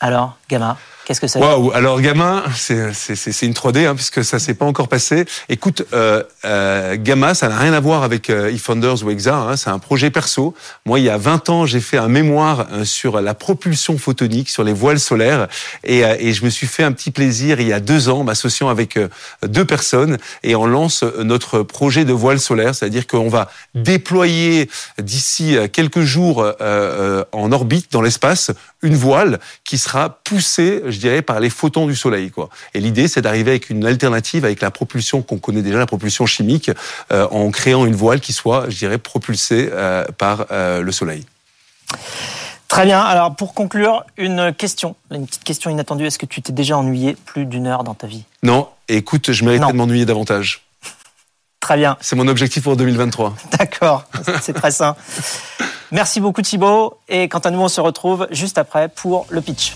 Alors, Gamma Qu'est-ce que c'est Waouh Alors Gamma, c'est une 3D hein, puisque ça s'est pas encore passé. Écoute, euh, euh, Gamma, ça n'a rien à voir avec euh, eFounders ou EXA. Hein, c'est un projet perso. Moi, il y a 20 ans, j'ai fait un mémoire euh, sur la propulsion photonique, sur les voiles solaires, et, euh, et, je me suis fait un petit plaisir il y a deux ans, m'associant avec euh, deux personnes, et on lance notre projet de voile solaire, c'est-à-dire qu'on va déployer d'ici quelques jours en orbite dans l'espace une voile qui sera poussée, dirais, par les photons du Soleil. Quoi. Et l'idée, c'est d'arriver avec une alternative avec la propulsion qu'on connaît déjà, la propulsion chimique, euh, en créant une voile qui soit, je dirais, propulsée euh, par euh, le Soleil. Très bien. Alors, pour conclure, une question, une petite question inattendue. Est-ce que tu t'es déjà ennuyé plus d'une heure dans ta vie? Non. écoute, je méritais de m'ennuyer davantage. Très bien. C'est mon objectif pour 2023. D'accord. C'est très sain. Merci beaucoup Thibaut. Et quant à nous, on se retrouve juste après pour le pitch.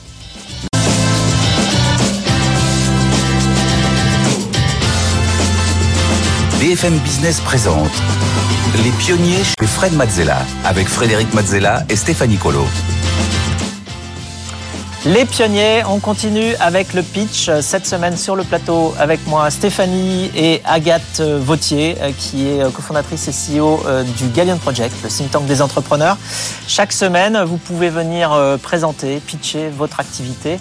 BFM Business présente Les pionniers chez Fred Mazzella avec Frédéric Mazzella et Stéphanie Colo. Les pionniers, on continue avec le pitch cette semaine sur le plateau avec moi Stéphanie et Agathe Vautier qui est cofondatrice et CEO du Gallion Project, le think tank des entrepreneurs. Chaque semaine, vous pouvez venir présenter, pitcher votre activité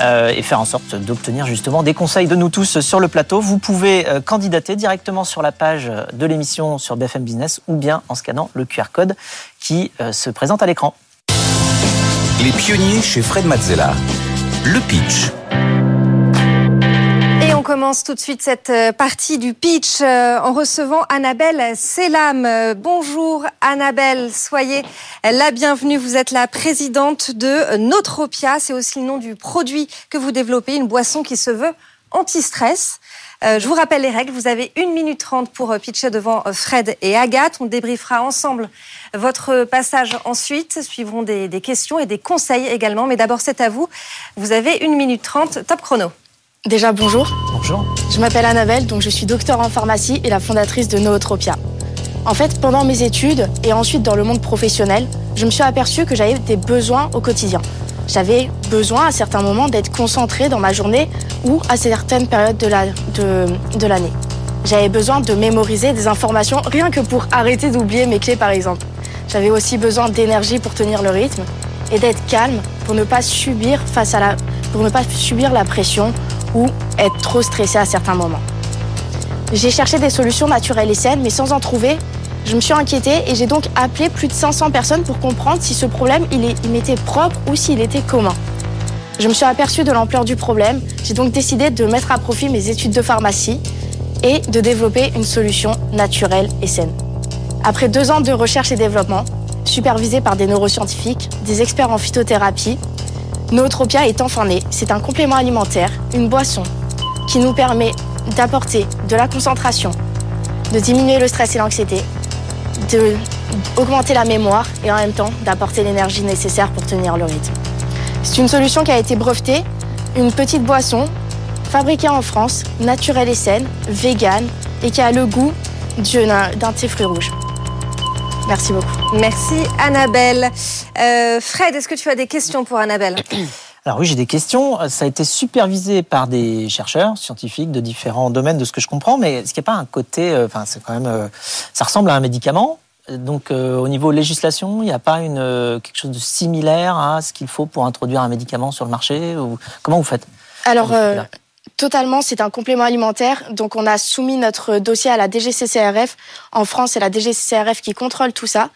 et faire en sorte d'obtenir justement des conseils de nous tous sur le plateau. Vous pouvez candidater directement sur la page de l'émission sur BFM Business ou bien en scannant le QR code qui se présente à l'écran. Les pionniers chez Fred Mazzella. Le pitch. Commence tout de suite cette partie du pitch en recevant Annabelle Selam. Bonjour Annabelle, soyez la bienvenue. Vous êtes la présidente de Notropia. C'est aussi le nom du produit que vous développez, une boisson qui se veut anti-stress. Euh, je vous rappelle les règles. Vous avez une minute trente pour pitcher devant Fred et Agathe. On débriefera ensemble votre passage ensuite. Suivront des, des questions et des conseils également. Mais d'abord, c'est à vous. Vous avez une minute trente. Top chrono. Déjà, bonjour. Bonjour. Je m'appelle Annabelle, donc je suis docteur en pharmacie et la fondatrice de Nootropia. En fait, pendant mes études et ensuite dans le monde professionnel, je me suis aperçue que j'avais des besoins au quotidien. J'avais besoin à certains moments d'être concentrée dans ma journée ou à certaines périodes de l'année. La, de, de J'avais besoin de mémoriser des informations rien que pour arrêter d'oublier mes clés par exemple. J'avais aussi besoin d'énergie pour tenir le rythme et d'être calme pour ne pas subir face à la pour ne pas subir la pression ou être trop stressé à certains moments. J'ai cherché des solutions naturelles et saines mais sans en trouver, je me suis inquiétée et j'ai donc appelé plus de 500 personnes pour comprendre si ce problème il, m'était propre ou s'il était commun. Je me suis aperçue de l'ampleur du problème, j'ai donc décidé de mettre à profit mes études de pharmacie et de développer une solution naturelle et saine. Après deux ans de recherche et développement, supervisé par des neuroscientifiques, des experts en phytothérapie, Nootropia est enfin né. C'est un complément alimentaire, une boisson, qui nous permet d'apporter de la concentration, de diminuer le stress et l'anxiété, d'augmenter la mémoire et en même temps d'apporter l'énergie nécessaire pour tenir le rythme. C'est une solution qui a été brevetée, une petite boisson fabriquée en France, naturelle et saine, végane et qui a le goût d'un thé fruit rouge. Merci beaucoup. Merci Annabelle. Euh, Fred, est-ce que tu as des questions pour Annabelle alors oui, j'ai des questions. Ça a été supervisé par des chercheurs scientifiques de différents domaines, de ce que je comprends, mais est-ce qu'il n'y a pas un côté, enfin, c'est quand même, ça ressemble à un médicament? Donc, euh, au niveau législation, il n'y a pas une, euh, quelque chose de similaire à ce qu'il faut pour introduire un médicament sur le marché ou Comment vous faites? Alors, euh, totalement, c'est un complément alimentaire. Donc, on a soumis notre dossier à la DGCCRF. En France, c'est la DGCCRF qui contrôle tout ça.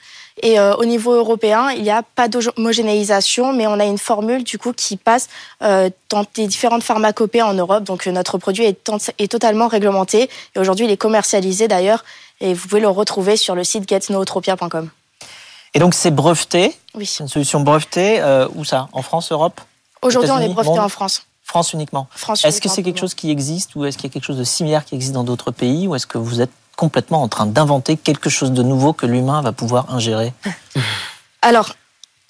Et euh, au niveau européen, il n'y a pas d'homogénéisation, mais on a une formule du coup qui passe euh, dans les différentes pharmacopées en Europe. Donc notre produit est, est totalement réglementé et aujourd'hui il est commercialisé d'ailleurs et vous pouvez le retrouver sur le site getnootropia.com. Et donc c'est breveté? Oui. C'est une solution brevetée. Euh, où ça? En France, Europe? Aujourd'hui on est breveté en France. France uniquement. France est-ce que c'est quelque chose qui existe ou est-ce qu'il y a quelque chose de similaire qui existe dans d'autres pays ou est-ce que vous êtes complètement en train d'inventer quelque chose de nouveau que l'humain va pouvoir ingérer? Alors,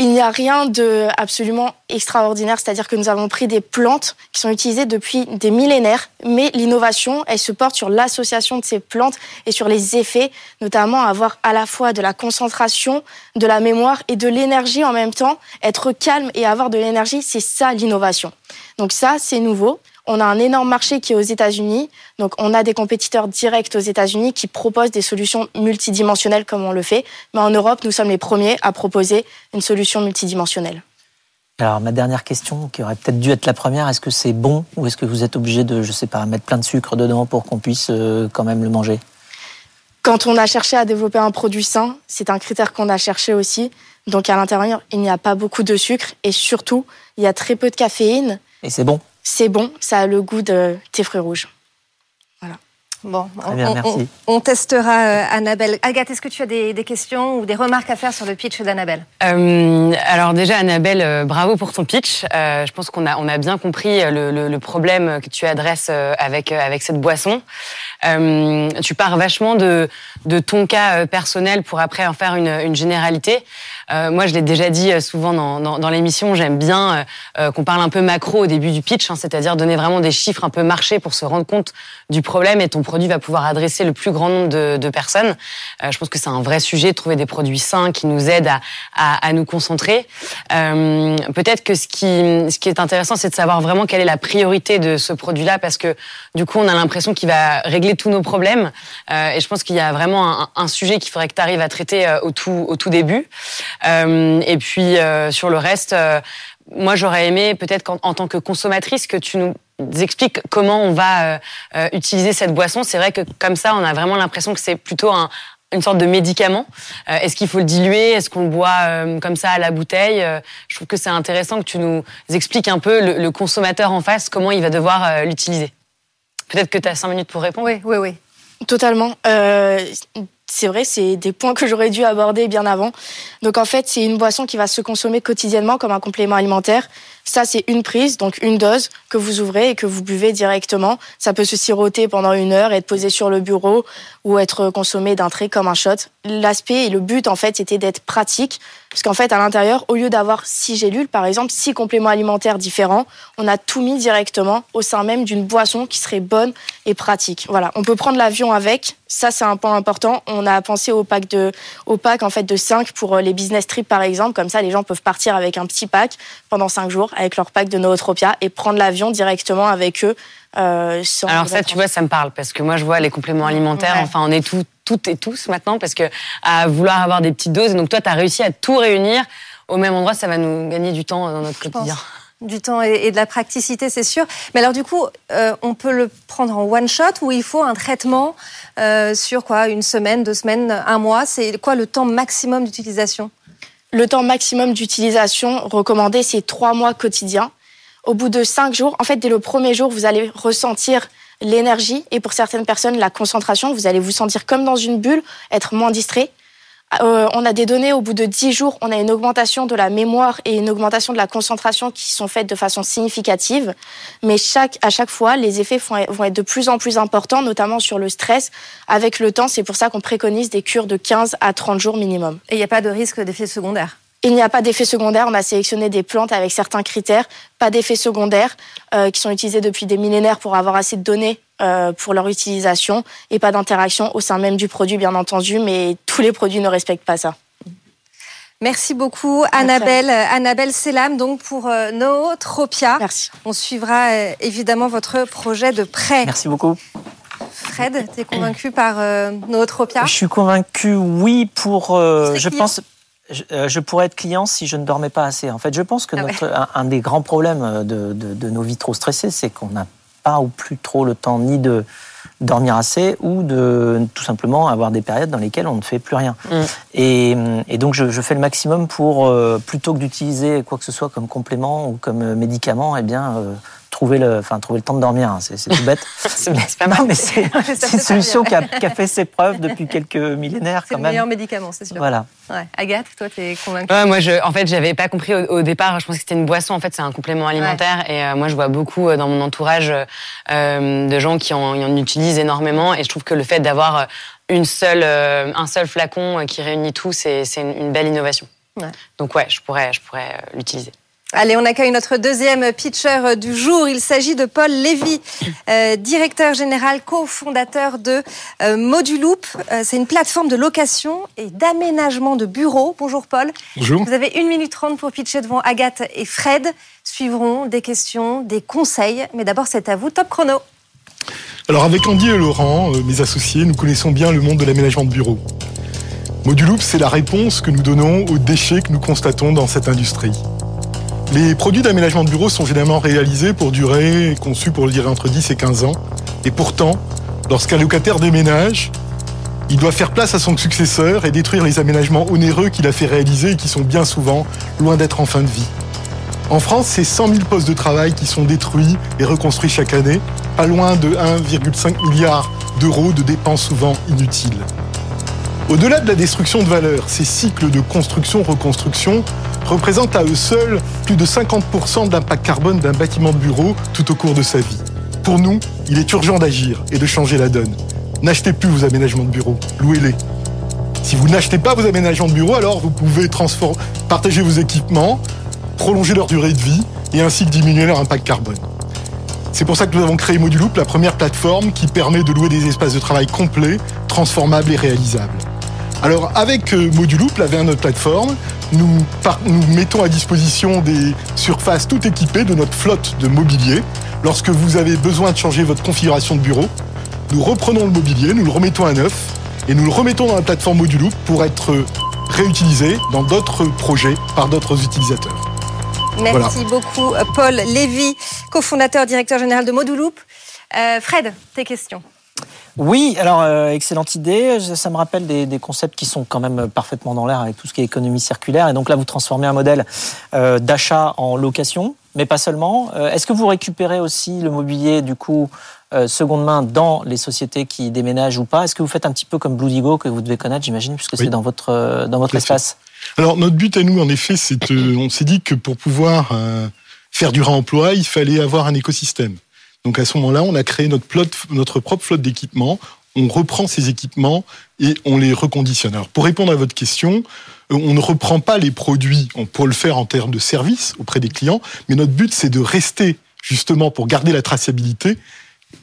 il n'y a rien de absolument extraordinaire, c'est-à-dire que nous avons pris des plantes qui sont utilisées depuis des millénaires, mais l'innovation, elle se porte sur l'association de ces plantes et sur les effets, notamment avoir à la fois de la concentration, de la mémoire et de l'énergie en même temps. Être calme et avoir de l'énergie, c'est ça l'innovation. Donc ça, c'est nouveau. On a un énorme marché qui est aux États-Unis. Donc, on a des compétiteurs directs aux États-Unis qui proposent des solutions multidimensionnelles comme on le fait. Mais en Europe, nous sommes les premiers à proposer une solution multidimensionnelle. Alors, ma dernière question, qui aurait peut-être dû être la première, est-ce que c'est bon ou est-ce que vous êtes obligé de, je sais pas, mettre plein de sucre dedans pour qu'on puisse euh, quand même le manger? Quand on a cherché à développer un produit sain, c'est un critère qu'on a cherché aussi. Donc, à l'intérieur, il n'y a pas beaucoup de sucre et surtout, il y a très peu de caféine. Et c'est bon? C'est bon, ça a le goût de thé fruits rouges. Voilà. Bon, Très bien, on, merci. on, on testera euh, Annabelle. Agathe, est-ce que tu as des, des, questions ou des remarques à faire sur le pitch d'Annabelle? Euh, Alors déjà, Annabelle, euh, bravo pour ton pitch. Euh, je pense qu'on a, on a bien compris le, le, le, problème que tu adresses avec, avec cette boisson. tu pars vachement de, de ton cas personnel pour après en faire une, une généralité. Euh, moi, je l'ai déjà dit euh, souvent dans, dans, dans l'émission, j'aime bien euh, qu'on parle un peu macro au début du pitch, hein, c'est-à-dire donner vraiment des chiffres un peu marché pour se rendre compte du problème et ton produit va pouvoir adresser le plus grand nombre de, de personnes. je pense que c'est un vrai sujet de trouver des produits sains qui nous aident à, à, à nous concentrer. Peut-être que ce qui, ce qui est intéressant, c'est de savoir vraiment quelle est la priorité de ce produit-là, parce que du coup, on a l'impression qu'il va régler tous nos problèmes. et je pense qu'il y a vraiment un, un sujet qu'il faudrait que tu arrives à traiter au tout, au tout début. Euh, et puis euh, sur le reste, euh, moi j'aurais aimé peut-être en tant que consommatrice que tu nous expliques comment on va utiliser cette boisson. C'est vrai que comme ça, on a vraiment l'impression que c'est plutôt un, une sorte de médicament. Est-ce qu'il faut le diluer? Est-ce qu'on le boit comme ça à la bouteille? Je trouve que c'est intéressant que tu nous expliques un peu le, le, consommateur en face, comment il va devoir l'utiliser. Peut-être que tu as cinq minutes pour répondre. Oui, oui, oui. Totalement. C'est vrai, c'est des points que j'aurais dû aborder bien avant. Donc en fait, c'est une boisson qui va se consommer quotidiennement comme un complément alimentaire. Ça, c'est une prise, donc une dose que vous ouvrez et que vous buvez directement. Ça peut se siroter pendant une heure, être posé sur le bureau ou être consommé d'un trait comme un shot. L'aspect et le but, en fait, c'était d'être pratique. Parce qu'en fait, à l'intérieur, au lieu d'avoir six gélules, par exemple, six compléments alimentaires différents, on a tout mis directement au sein même d'une boisson qui serait bonne et pratique. Voilà. On peut prendre l'avion avec. Ça, c'est un point important. On a pensé au pack de, au pack, en fait, de 5 pour les business trips, par exemple. Comme ça, les gens peuvent partir avec un petit pack pendant 5 jours avec leur pack de Nootropia et prendre l'avion directement avec eux. Euh, Alors ça, tu vois, ça me parle parce que moi, je vois les compléments alimentaires. Enfin, on est tout, toutes et tous maintenant parce que à vouloir avoir des petites doses. Donc toi, tu as réussi à tout réunir au même endroit. Ça va nous gagner du temps dans notre quotidien. Du temps et, de la praticité, c'est sûr. Mais alors du coup, euh, on peut le prendre en one shot ou il faut un traitement euh, sur quoi? Une semaine, deux semaines, un mois? C'est quoi le temps maximum d'utilisation? Le temps maximum d'utilisation recommandé, c'est trois mois quotidiens. Au bout de cinq jours, en fait, dès le premier jour, vous allez ressentir l'énergie et pour certaines personnes, la concentration. Vous allez vous sentir comme dans une bulle, être moins distrait. Euh, on a des données au bout de 10 jours, on a une augmentation de la mémoire et une augmentation de la concentration qui sont faites de façon significative. Mais à chaque fois, les effets vont être de plus en plus importants, notamment sur le stress. Avec le temps, c'est pour ça qu'on préconise des cures de 15 à 30 jours minimum. Et il n'y a pas de risque d'effet secondaire il n'y a pas d'effet secondaire. On a sélectionné des plantes avec certains critères, pas d'effets secondaires, euh, qui sont utilisés depuis des millénaires pour avoir assez de données euh, pour leur utilisation et pas d'interaction au sein même du produit, bien entendu, mais tous les produits ne respectent pas ça. Merci beaucoup, Annabelle. Annabelle Selam, donc pour euh, Nootropia. Merci. On suivra euh, évidemment votre projet de prêt. Merci beaucoup. Fred, tu es convaincu par euh, Nootropia? Je suis convaincu, oui, pour. je pense. Je, pourrais être client si je ne dormais pas assez. En fait, je pense que ah notre, un, des grands problèmes de, de nos vies trop stressées, c'est qu'on n'a pas ou plus trop le temps ni de dormir assez ou de tout simplement avoir des périodes dans lesquelles on ne fait plus rien. Mm. Et, et, donc je, je, fais le maximum pour, euh, plutôt que d'utiliser quoi que ce soit comme complément ou comme médicament, eh bien, euh, trouver le, enfin, trouver le temps de dormir. Hein. C'est tout bête. c'est pas mal. mais c'est une solution qui a, qui a, fait ses preuves depuis quelques millénaires quand même. C'est le meilleur médicament, c'est sûr. Voilà. Ouais. Agathe, toi, t'es convaincue? Ouais, Moi, je, en fait, j'avais pas compris au, départ. Je pensais que c'était une boisson. En fait, c'est un complément alimentaire. Et euh, moi, je vois beaucoup euh, dans mon entourage euh, de gens qui en, en, utilisent énormément. Et je trouve que le fait d'avoir une seule, euh, un seul flacon qui réunit tout, c'est une, une, belle innovation. Ouais. Donc ouais, je pourrais, je pourrais l'utiliser. Allez, on accueille notre deuxième pitcher du jour. Il s'agit de Paul Lévy, euh, directeur général, cofondateur de euh, Moduloop. Euh, c'est une plateforme de location et d'aménagement de bureaux. Bonjour Paul. Bonjour. Vous avez une minute trente pour pitcher devant Agathe et Fred. Suivront des questions, des conseils. Mais d'abord, c'est à vous. Top chrono. Alors avec Andy et Laurent, euh, mes associés, nous connaissons bien le monde de l'aménagement de bureaux. Moduloop, c'est la réponse que nous donnons aux déchets que nous constatons dans cette industrie. Les produits d'aménagement de bureaux sont généralement réalisés pour durer conçus pour durer entre 10 et 15 ans. Et pourtant, lorsqu'un locataire déménage, il doit faire place à son successeur et détruire les aménagements onéreux qu'il a fait réaliser et qui sont bien souvent loin d'être en fin de vie. En France, c'est 100 000 postes de travail qui sont détruits et reconstruits chaque année, pas loin de 1,5 milliard d'euros de dépenses souvent inutiles. Au-delà de la destruction de valeur, ces cycles de construction-reconstruction représentent à eux seuls plus de 50% de l'impact carbone d'un bâtiment de bureau tout au cours de sa vie. Pour nous, il est urgent d'agir et de changer la donne. N'achetez plus vos aménagements de bureau, louez-les. Si vous n'achetez pas vos aménagements de bureau, alors vous pouvez partager vos équipements, prolonger leur durée de vie et ainsi diminuer leur impact carbone. C'est pour ça que nous avons créé Moduloop, la première plateforme qui permet de louer des espaces de travail complets, transformables et réalisables. Alors avec euh, Moduloop, la notre plateforme, nous, nous mettons à disposition des surfaces tout équipées de notre flotte de mobilier. Lorsque vous avez besoin de changer votre configuration de bureau, nous reprenons le mobilier, nous le remettons à neuf et nous le remettons dans la plateforme Moduloop pour être réutilisé dans d'autres projets par d'autres utilisateurs. Merci beaucoup, Paul Lévy, cofondateur, directeur général de Moduloop. Euh, Fred, tes questions. Oui, alors euh, excellente idée. Ça me rappelle des, concepts qui sont quand même parfaitement dans l'air avec tout ce qui est économie circulaire. Et donc là, vous transformez un modèle euh, d'achat en location, mais pas seulement. Est-ce que vous récupérez aussi le mobilier du coup seconde main dans les sociétés qui déménagent ou pas? Est-ce que vous faites un petit peu comme Bluedigo que vous devez connaître, j'imagine, puisque c'est dans votre dans votre espace? alors notre but à nous, en effet, c'est euh, on s'est dit que pour pouvoir euh, faire du réemploi, il fallait avoir un écosystème. Donc à ce moment-là, on a créé notre, propre flotte d'équipements. On reprend ces équipements et on les reconditionne. Alors pour répondre à votre question, euh, on ne reprend pas les produits. On peut le faire en termes de service auprès des clients, mais notre but c'est de rester justement pour garder la traçabilité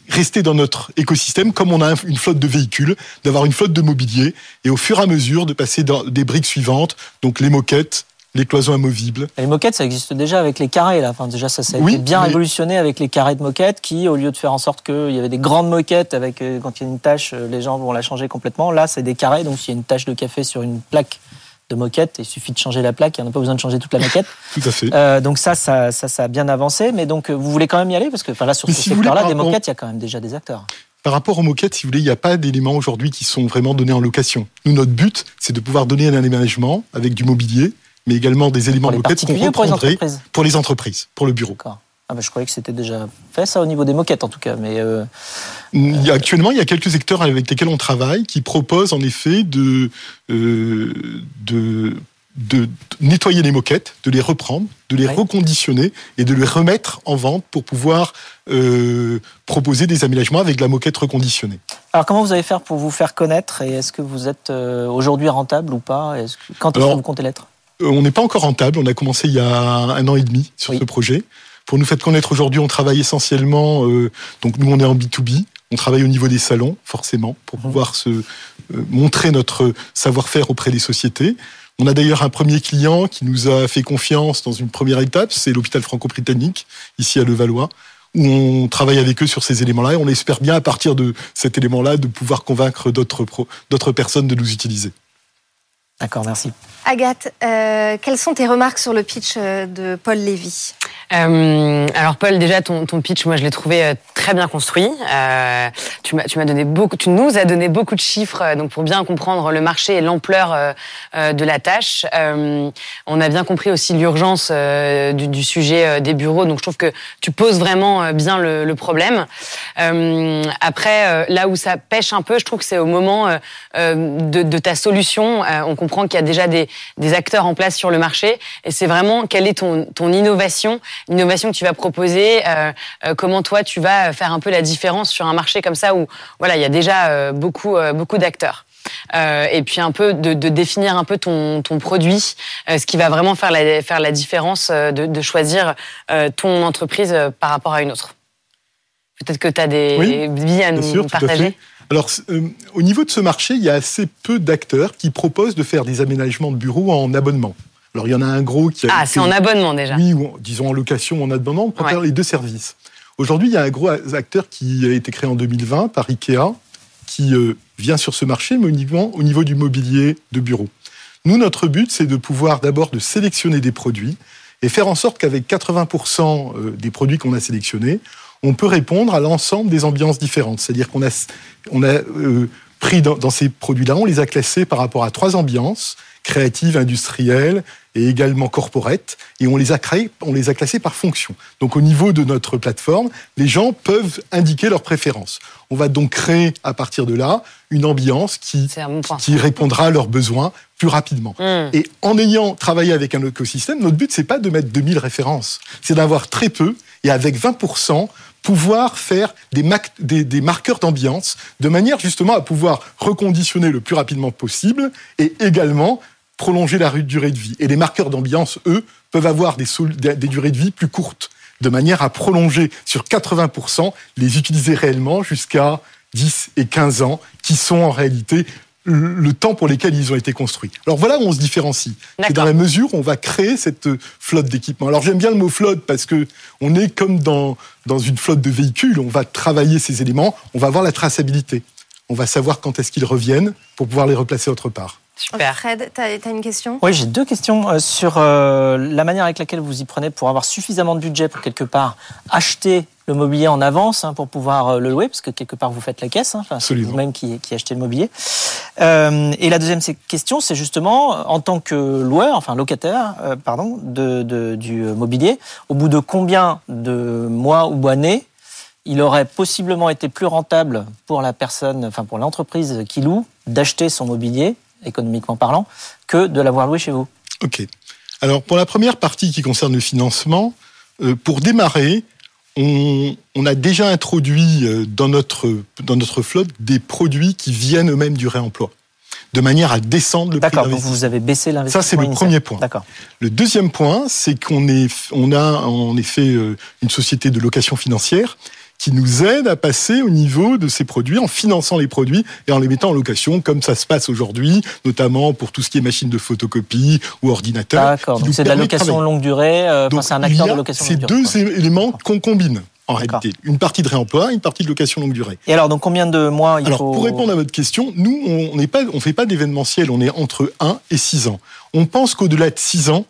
rester dans notre écosystème comme on a une flotte de véhicules, d'avoir une flotte de mobilier et au fur et à mesure de passer des briques suivantes, donc les moquettes, les cloisons amovibles. les moquettes, ça existe déjà avec les carrés. Là. Enfin, déjà, ça, ça a été bien révolutionné avec les carrés de moquettes qui, au lieu de faire en sorte qu'il y avait des grandes moquettes avec euh, quand il y a une tâche, euh, les gens vont la changer complètement. Là, c'est des carrés. Donc, s'il y a une tache de café sur une plaque de moquette. Il suffit de changer la plaque, il n'y a pas besoin de changer toute la moquette. Tout à fait. Euh, donc ça, ça, ça, a bien avancé. Mais donc, vous voulez quand même y aller? Parce que là, sur ce secteur-là, des moquettes, il y a quand même déjà des acteurs. Par rapport aux moquettes, si vous voulez, il n'y a pas d'éléments aujourd'hui qui sont vraiment donnés en location. Nous, notre but, c'est de pouvoir donner un aménagement avec du mobilier, mais également des éléments de moquette qu'on reprendrait pour les entreprises, pour le bureau. Ah je croyais que c'était déjà fait ça au niveau des moquettes en tout cas. Mais euh, il actuellement, il y a quelques secteurs avec lesquels on travaille qui proposent en effet de, euh, de de nettoyer les moquettes, de les reprendre, de les reconditionner et de les remettre en vente pour pouvoir euh, proposer des aménagements avec de la moquette reconditionnée. Alors comment vous allez faire pour vous faire connaître et est-ce que vous êtes euh, aujourd'hui rentable ou pas? Quand est-ce que vous comptez l'être? euh, On n'est pas encore rentable, on a commencé il y a un an et demi sur ce projet. Pour nous faire connaître aujourd'hui, on travaille essentiellement, donc nous on est en B2B, on travaille au niveau des salons, forcément, pour mmh. pouvoir se montrer notre savoir-faire auprès des sociétés. On a d'ailleurs un premier client qui nous a fait confiance dans une première étape, c'est l'hôpital franco-britannique, ici à Levallois, où on travaille avec eux sur ces éléments-là et on espère bien à partir de cet élément-là de pouvoir convaincre d'autres personnes de nous utiliser. D'accord, merci. Agathe, euh, quelles sont tes remarques sur le pitch euh, de Paul Lévy? Euh, alors Paul, déjà ton, ton pitch, moi je l'ai trouvé très bien construit. Tu m'as tu m'as donné beaucoup, tu nous as donné beaucoup de chiffres, donc pour bien comprendre le marché et l'ampleur de la tâche. on a bien compris aussi l'urgence du, sujet des bureaux, donc je trouve que tu poses vraiment bien le, le problème. après, là où ça pêche un peu, je trouve que c'est au moment de, de, ta solution. on comprend qu'il y a déjà des, des acteurs en place sur le marché, et c'est vraiment quelle est ton, ton innovation innovation que tu vas proposer, euh, euh, comment toi tu vas faire un peu la différence sur un marché comme ça où voilà il y a déjà euh, beaucoup beaucoup d'acteurs. et puis un peu de, définir un peu ton, ton produit, ce qui va vraiment faire la, faire la différence de, de choisir ton entreprise par rapport à une autre. Peut-être que tu as des billes à nous partager. Alors, au niveau de ce marché, il y a assez peu d'acteurs qui proposent de faire des aménagements de bureaux en abonnement. Alors il y en a un gros qui a. Ah, c'est en abonnement déjà. Oui, disons en location, en abonnement, on préfère les deux services. Aujourd'hui, il y a un gros acteur qui a été créé en 2020 par Ikea, qui euh, vient sur ce marché, mais uniquement au niveau du mobilier de bureau. Nous, notre but, c'est de pouvoir d'abord de sélectionner des produits et faire en sorte qu'avec 80% euh, des produits qu'on a sélectionnés, on peut répondre à l'ensemble des ambiances différentes. C'est-à-dire qu'on a, on a euh, pris dans, dans ces produits-là, on les a classés par rapport à trois ambiances créatives, industrielles et également corporate, et on les a créés, on les a classés par fonction. Donc au niveau de notre plateforme, les gens peuvent indiquer leurs préférences. On va donc créer à partir de là une ambiance qui, qui répondra à leurs besoins plus rapidement. Hmm. Et en ayant travaillé avec un écosystème, notre but c'est pas de mettre 2000 références, c'est d'avoir très peu et avec 20% pouvoir faire des, des, marqueurs d'ambiance de manière justement à pouvoir reconditionner le plus rapidement possible et également prolonger la durée de vie. Et les marqueurs d'ambiance, eux, peuvent avoir des, des durées de vie plus courtes, de manière à prolonger sur 80%, les utiliser réellement jusqu'à 10 et 15 ans, qui sont en réalité le temps pour lesquels ils ont été construits. Alors voilà où on se différencie. C'est dans la mesure où on va créer cette flotte d'équipements. Alors j'aime bien le mot flotte parce que on est comme dans, dans une flotte de véhicules. On va travailler ces éléments, on va avoir la traçabilité. On va savoir quand est-ce qu'ils reviennent pour pouvoir les replacer autre part. Super. Fred, tu as, une question? Oui, j'ai deux questions euh, sur euh, la manière avec laquelle vous y prenez pour avoir suffisamment de budget pour quelque part acheter le mobilier en avance hein, pour pouvoir euh, le louer, parce que quelque part vous faites la caisse, hein, c'est vous-même qui, qui achetez le mobilier. et la deuxième question, c'est justement en tant que loueur, enfin locataire, pardon, de, du mobilier, au bout de combien de mois ou années il aurait possiblement été plus rentable pour la personne, enfin pour l'entreprise qui loue, d'acheter son mobilier économiquement parlant, que de l'avoir loué chez vous. Ok. Alors pour la première partie qui concerne le financement, euh, pour démarrer, on, a déjà introduit euh, dans notre, dans notre flotte des produits qui viennent eux-mêmes du réemploi de manière à descendre le prix D'accord, vous avez baissé l'investissement. Ça, c'est le premier point. D'accord. Le deuxième point, c'est qu'on est, on a en effet euh, une société de location financière qui nous aide à passer au niveau de ces produits en finançant les produits et en les mettant en location, comme ça se passe aujourd'hui, notamment pour tout ce qui est machine de photocopie ou ordinateur. D'accord, donc c'est de la location longue durée, euh, c'est un acteur de location longue durée. C'est deux éléments qu'on combine en réalité. Une partie de réemploi, une partie de location longue durée. Et alors, donc combien de mois il alors, faut... Pour répondre à votre question, nous, on ne on fait pas d'événementiel, on est entre 1 et 6 ans. On pense qu'au-delà de 6 ans,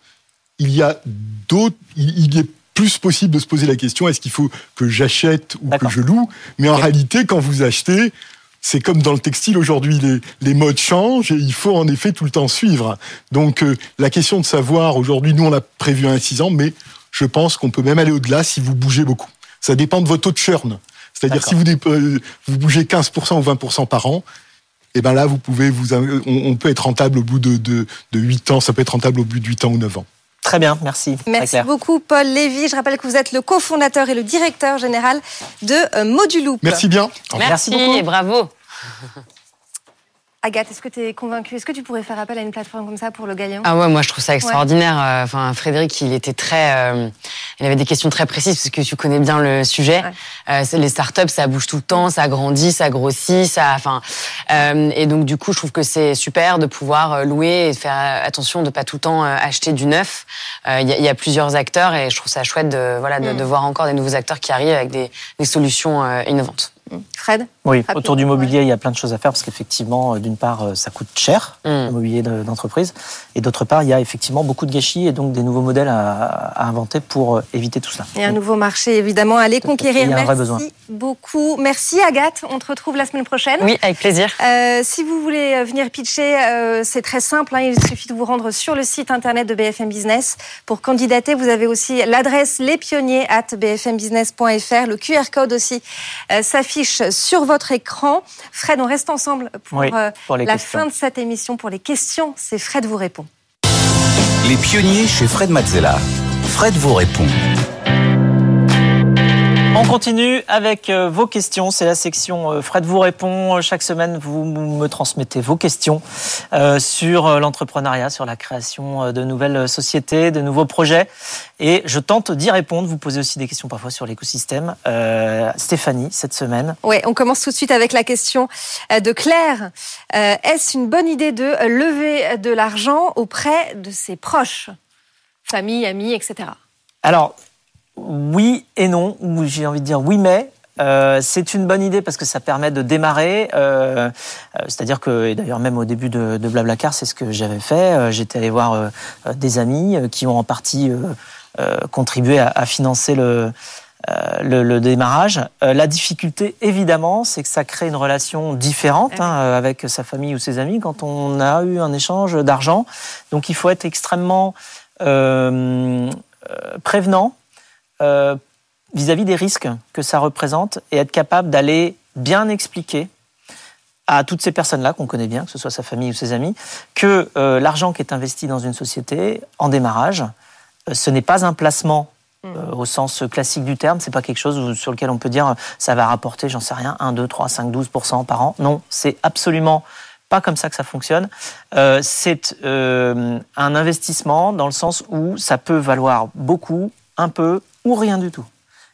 il y a d'autres, il est plus possible de se poser la question est-ce qu'il faut que j'achète ou que je loue? Mais en réalité, quand vous achetez, c'est comme dans le textile aujourd'hui, les, les, modes changent et il faut en effet tout le temps suivre. Donc euh, la question de savoir, aujourd'hui, nous on a prévu un 6 ans, mais je pense qu'on peut même aller au-delà si vous bougez beaucoup. Ça dépend de votre taux de churn. C'est-à-dire si vous, euh, vous bougez 15% ou 20% par an, et eh ben là, vous pouvez vous, on, peut être rentable au bout de, de, de 8 ans, ça peut être rentable au bout de 8 ans ou 9 ans. Très bien, merci. Merci beaucoup, Paul Lévy. Je rappelle que vous êtes le cofondateur et le directeur général de euh, Moduloop. Merci bien. Merci, beaucoup. et bravo. Agathe, est-ce que tu es convaincue? Est-ce que tu pourrais faire appel à une plateforme comme ça pour le gagnant Ah ouais, moi je trouve ça extraordinaire. Euh, enfin, Frédéric, il était très, euh, il avait des questions très précises parce que tu connais bien le sujet. Euh, les startups, ça bouge tout le temps, ça grandit, ça grossit, ça, enfin, euh, et donc du coup, je trouve que c'est super de pouvoir louer et de faire attention de pas tout le temps acheter du neuf. Il y, y, a plusieurs acteurs et je trouve ça chouette de voilà de, de mm. voir encore des nouveaux acteurs qui arrivent avec des, des solutions innovantes. Fred Oui, autour du mobilier, il y a plein de choses à faire parce qu'effectivement, euh, d'une part, euh, ça coûte cher, mm. le mobilier d'entreprise, et d'autre part, il y a effectivement beaucoup de gâchis et donc des nouveaux modèles à, inventer pour euh, éviter tout cela. Et un nouveau marché, évidemment, à aller conquérir. Il y a un vrai besoin. beaucoup. Merci Agathe, on te retrouve la semaine prochaine. Oui, avec plaisir. si vous voulez venir pitcher, c'est très simple, hein. il suffit de vous rendre sur le site internet de BFM Business. Pour candidater, vous avez aussi l'adresse lespionniers at bfmbusiness.fr, le QR code aussi s'affiche sur votre écran. Fred, on reste ensemble pour, euh, la fin de cette émission. Pour les questions, c'est Fred vous répond. Les pionniers chez Fred Mazzella. Fred vous répond. On continue avec euh, vos questions. C'est la section euh, Fred vous répond. Chaque semaine, vous me transmettez vos questions euh, sur l'entrepreneuriat, sur la création de nouvelles sociétés, de nouveaux projets. Et je tente d'y répondre. Vous posez aussi des questions parfois sur l'écosystème. Stéphanie, cette semaine. Oui, on commence tout de suite avec la question de Claire. Est-ce une bonne idée de lever de l'argent auprès de ses proches, famille, amis, etc. Alors, oui et non, ou j'ai envie de dire oui mais. Euh, c'est une bonne idée parce que ça permet de démarrer. Euh, euh, c'est-à-dire que, et d'ailleurs même au début de, de Blablacar, c'est ce que j'avais fait. J'étais allé voir des amis qui ont en partie contribué à, financer le, le, démarrage. la difficulté, évidemment, c'est que ça crée une relation différente hein, avec sa famille ou ses amis quand on a eu un échange d'argent. Donc il faut être extrêmement prévenant euh, vis-à-vis des risques que ça représente et être capable d'aller bien expliquer à toutes ces personnes-là qu'on connaît bien, que ce soit sa famille ou ses amis, que euh, l'argent qui est investi dans une société en démarrage, euh, ce n'est pas un placement euh, au sens classique du terme. C'est pas quelque chose sur lequel on peut dire ça va rapporter, j'en sais rien, 1, 2, 3, 5, 12% par an. Non, c'est absolument pas comme ça que ça fonctionne. C'est un investissement dans le sens où ça peut valoir beaucoup, un peu ou rien du tout.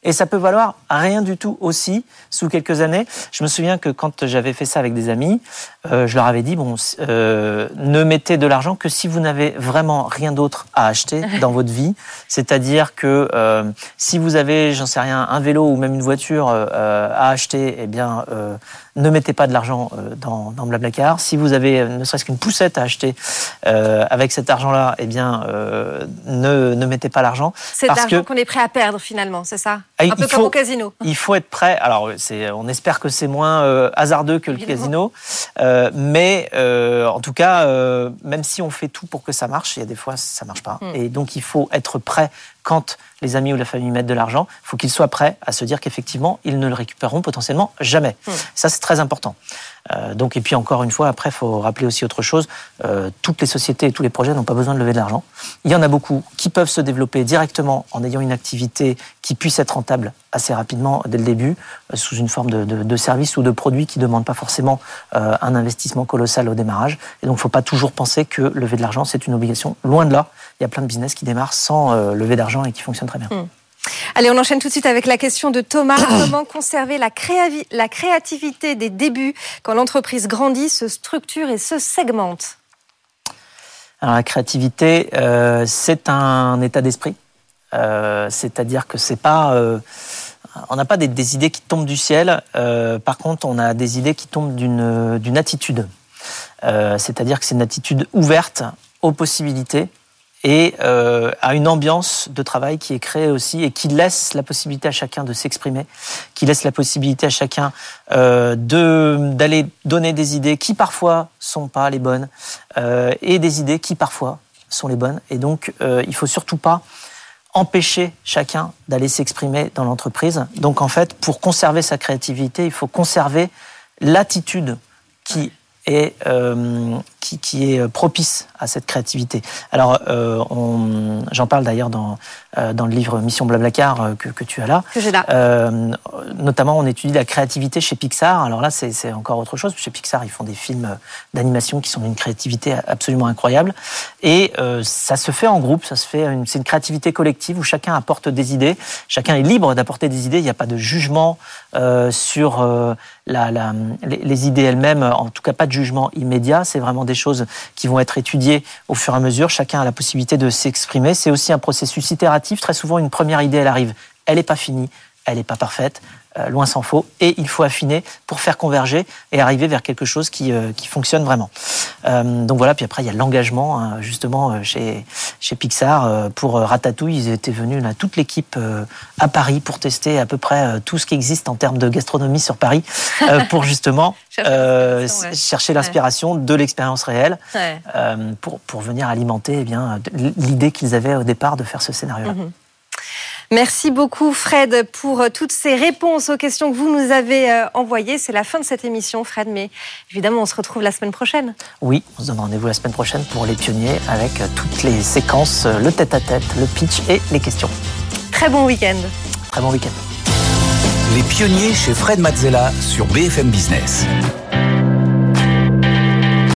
Et ça peut valoir rien du tout aussi sous quelques années. Je me souviens que quand j'avais fait ça avec des amis, euh, je leur avais dit bon, euh, ne mettez de l'argent que si vous n'avez vraiment rien d'autre à acheter dans votre vie. C'est-à-dire que euh, si vous avez, j'en sais rien, un vélo ou même une voiture à acheter, eh bien ne mettez pas de l'argent dans, dans Blablacar. Si vous avez ne serait-ce qu'une poussette à acheter avec cet argent-là, eh bien ne, ne mettez pas l'argent. C'est de l'argent qu'on est prêt à perdre finalement, c'est ça? Ah, Un peu comme au casino. Il faut être prêt. Alors on espère que c'est moins hasardeux que le casino. Euh, mais euh, en tout cas, euh, même si on fait tout pour que ça marche, il y a des fois ça marche pas. Hmm. Et donc il faut être prêt quand les amis ou la famille mettent de l'argent. Il faut qu'ils soient prêts à se dire qu'effectivement ils ne le récupéreront potentiellement jamais. Hmm. Ça c'est très important. Euh, donc, et puis encore une fois, après, il faut rappeler aussi autre chose. Euh, toutes les sociétés et tous les projets n'ont pas besoin de lever de l'argent. Il y en a beaucoup qui peuvent se développer directement en ayant une activité qui puisse être rentable assez rapidement dès le début, euh, sous une forme de, de, de, service ou de produit qui ne demande pas forcément un investissement colossal au démarrage. Et donc, il ne faut pas toujours penser que lever de l'argent, c'est une obligation. Loin de là, il y a plein de business qui démarrent sans lever d'argent et qui fonctionnent très bien. Hmm. Allez, on enchaîne tout de suite avec la question de Thomas. Comment conserver la, la créativité des débuts quand l'entreprise grandit, se structure et se segmente? Alors, la créativité, euh, c'est un état d'esprit. Euh, c'est-à-dire que c'est pas, euh, on n'a pas des, idées qui tombent du ciel. par contre, on a des idées qui tombent d'une attitude. c'est-à-dire que c'est une attitude ouverte aux possibilités et euh, à une ambiance de travail qui est créée aussi et qui laisse la possibilité à chacun de s'exprimer, qui laisse la possibilité à chacun euh, de d'aller donner des idées qui parfois sont pas les bonnes euh, et des idées qui parfois sont les bonnes. Et donc, il faut surtout pas empêcher chacun d'aller s'exprimer dans l'entreprise. Donc, en fait, pour conserver sa créativité, il faut conserver l'attitude qui euh, qui, qui, est propice à cette créativité. Alors, euh, j'en parle d'ailleurs dans, euh, dans le livre Mission Blablacar euh, que, que tu as là. Que j'ai là. Euh, notamment, on étudie la créativité chez Pixar. Alors là, c'est encore autre chose. Chez Pixar, ils font des films d'animation qui sont d'une créativité absolument incroyable. Et ça se fait en groupe, ça se fait. C'est une créativité collective où chacun apporte des idées. Chacun est libre d'apporter des idées. Il n'y a pas de jugement sur la, la, les, idées elles-mêmes. En tout cas, pas de jugement immédiat. C'est vraiment des choses qui vont être étudiées au fur et à mesure. Chacun a la possibilité de s'exprimer. C'est aussi un processus itératif. Très souvent, une première idée, elle arrive. Elle n'est pas finie, elle n'est pas parfaite. Euh, loin s'en faut, et il faut affiner pour faire converger et arriver vers quelque chose qui, euh, qui fonctionne vraiment. Euh, donc voilà, puis après il y a l'engagement, hein, justement, chez, chez Pixar. pour Ratatouille, ils étaient venus, là, toute l'équipe à Paris pour tester à peu près tout ce qui existe en termes de gastronomie sur Paris, pour justement chercher l'inspiration de l'expérience réelle, pour, pour venir alimenter eh bien l'idée qu'ils avaient au départ de faire ce scénario-là. Mm-hmm. Merci beaucoup Fred pour euh, toutes ces réponses aux questions que vous nous avez euh, envoyées. C'est la fin de cette émission Fred, mais évidemment on se retrouve la semaine prochaine. Oui, on se donne rendez-vous la semaine prochaine pour les pionniers avec euh, toutes les séquences, le tête-à-tête, le pitch et les questions. Très bon week-end. Très bon week-end. Les pionniers chez Fred Mazzella sur BFM Business.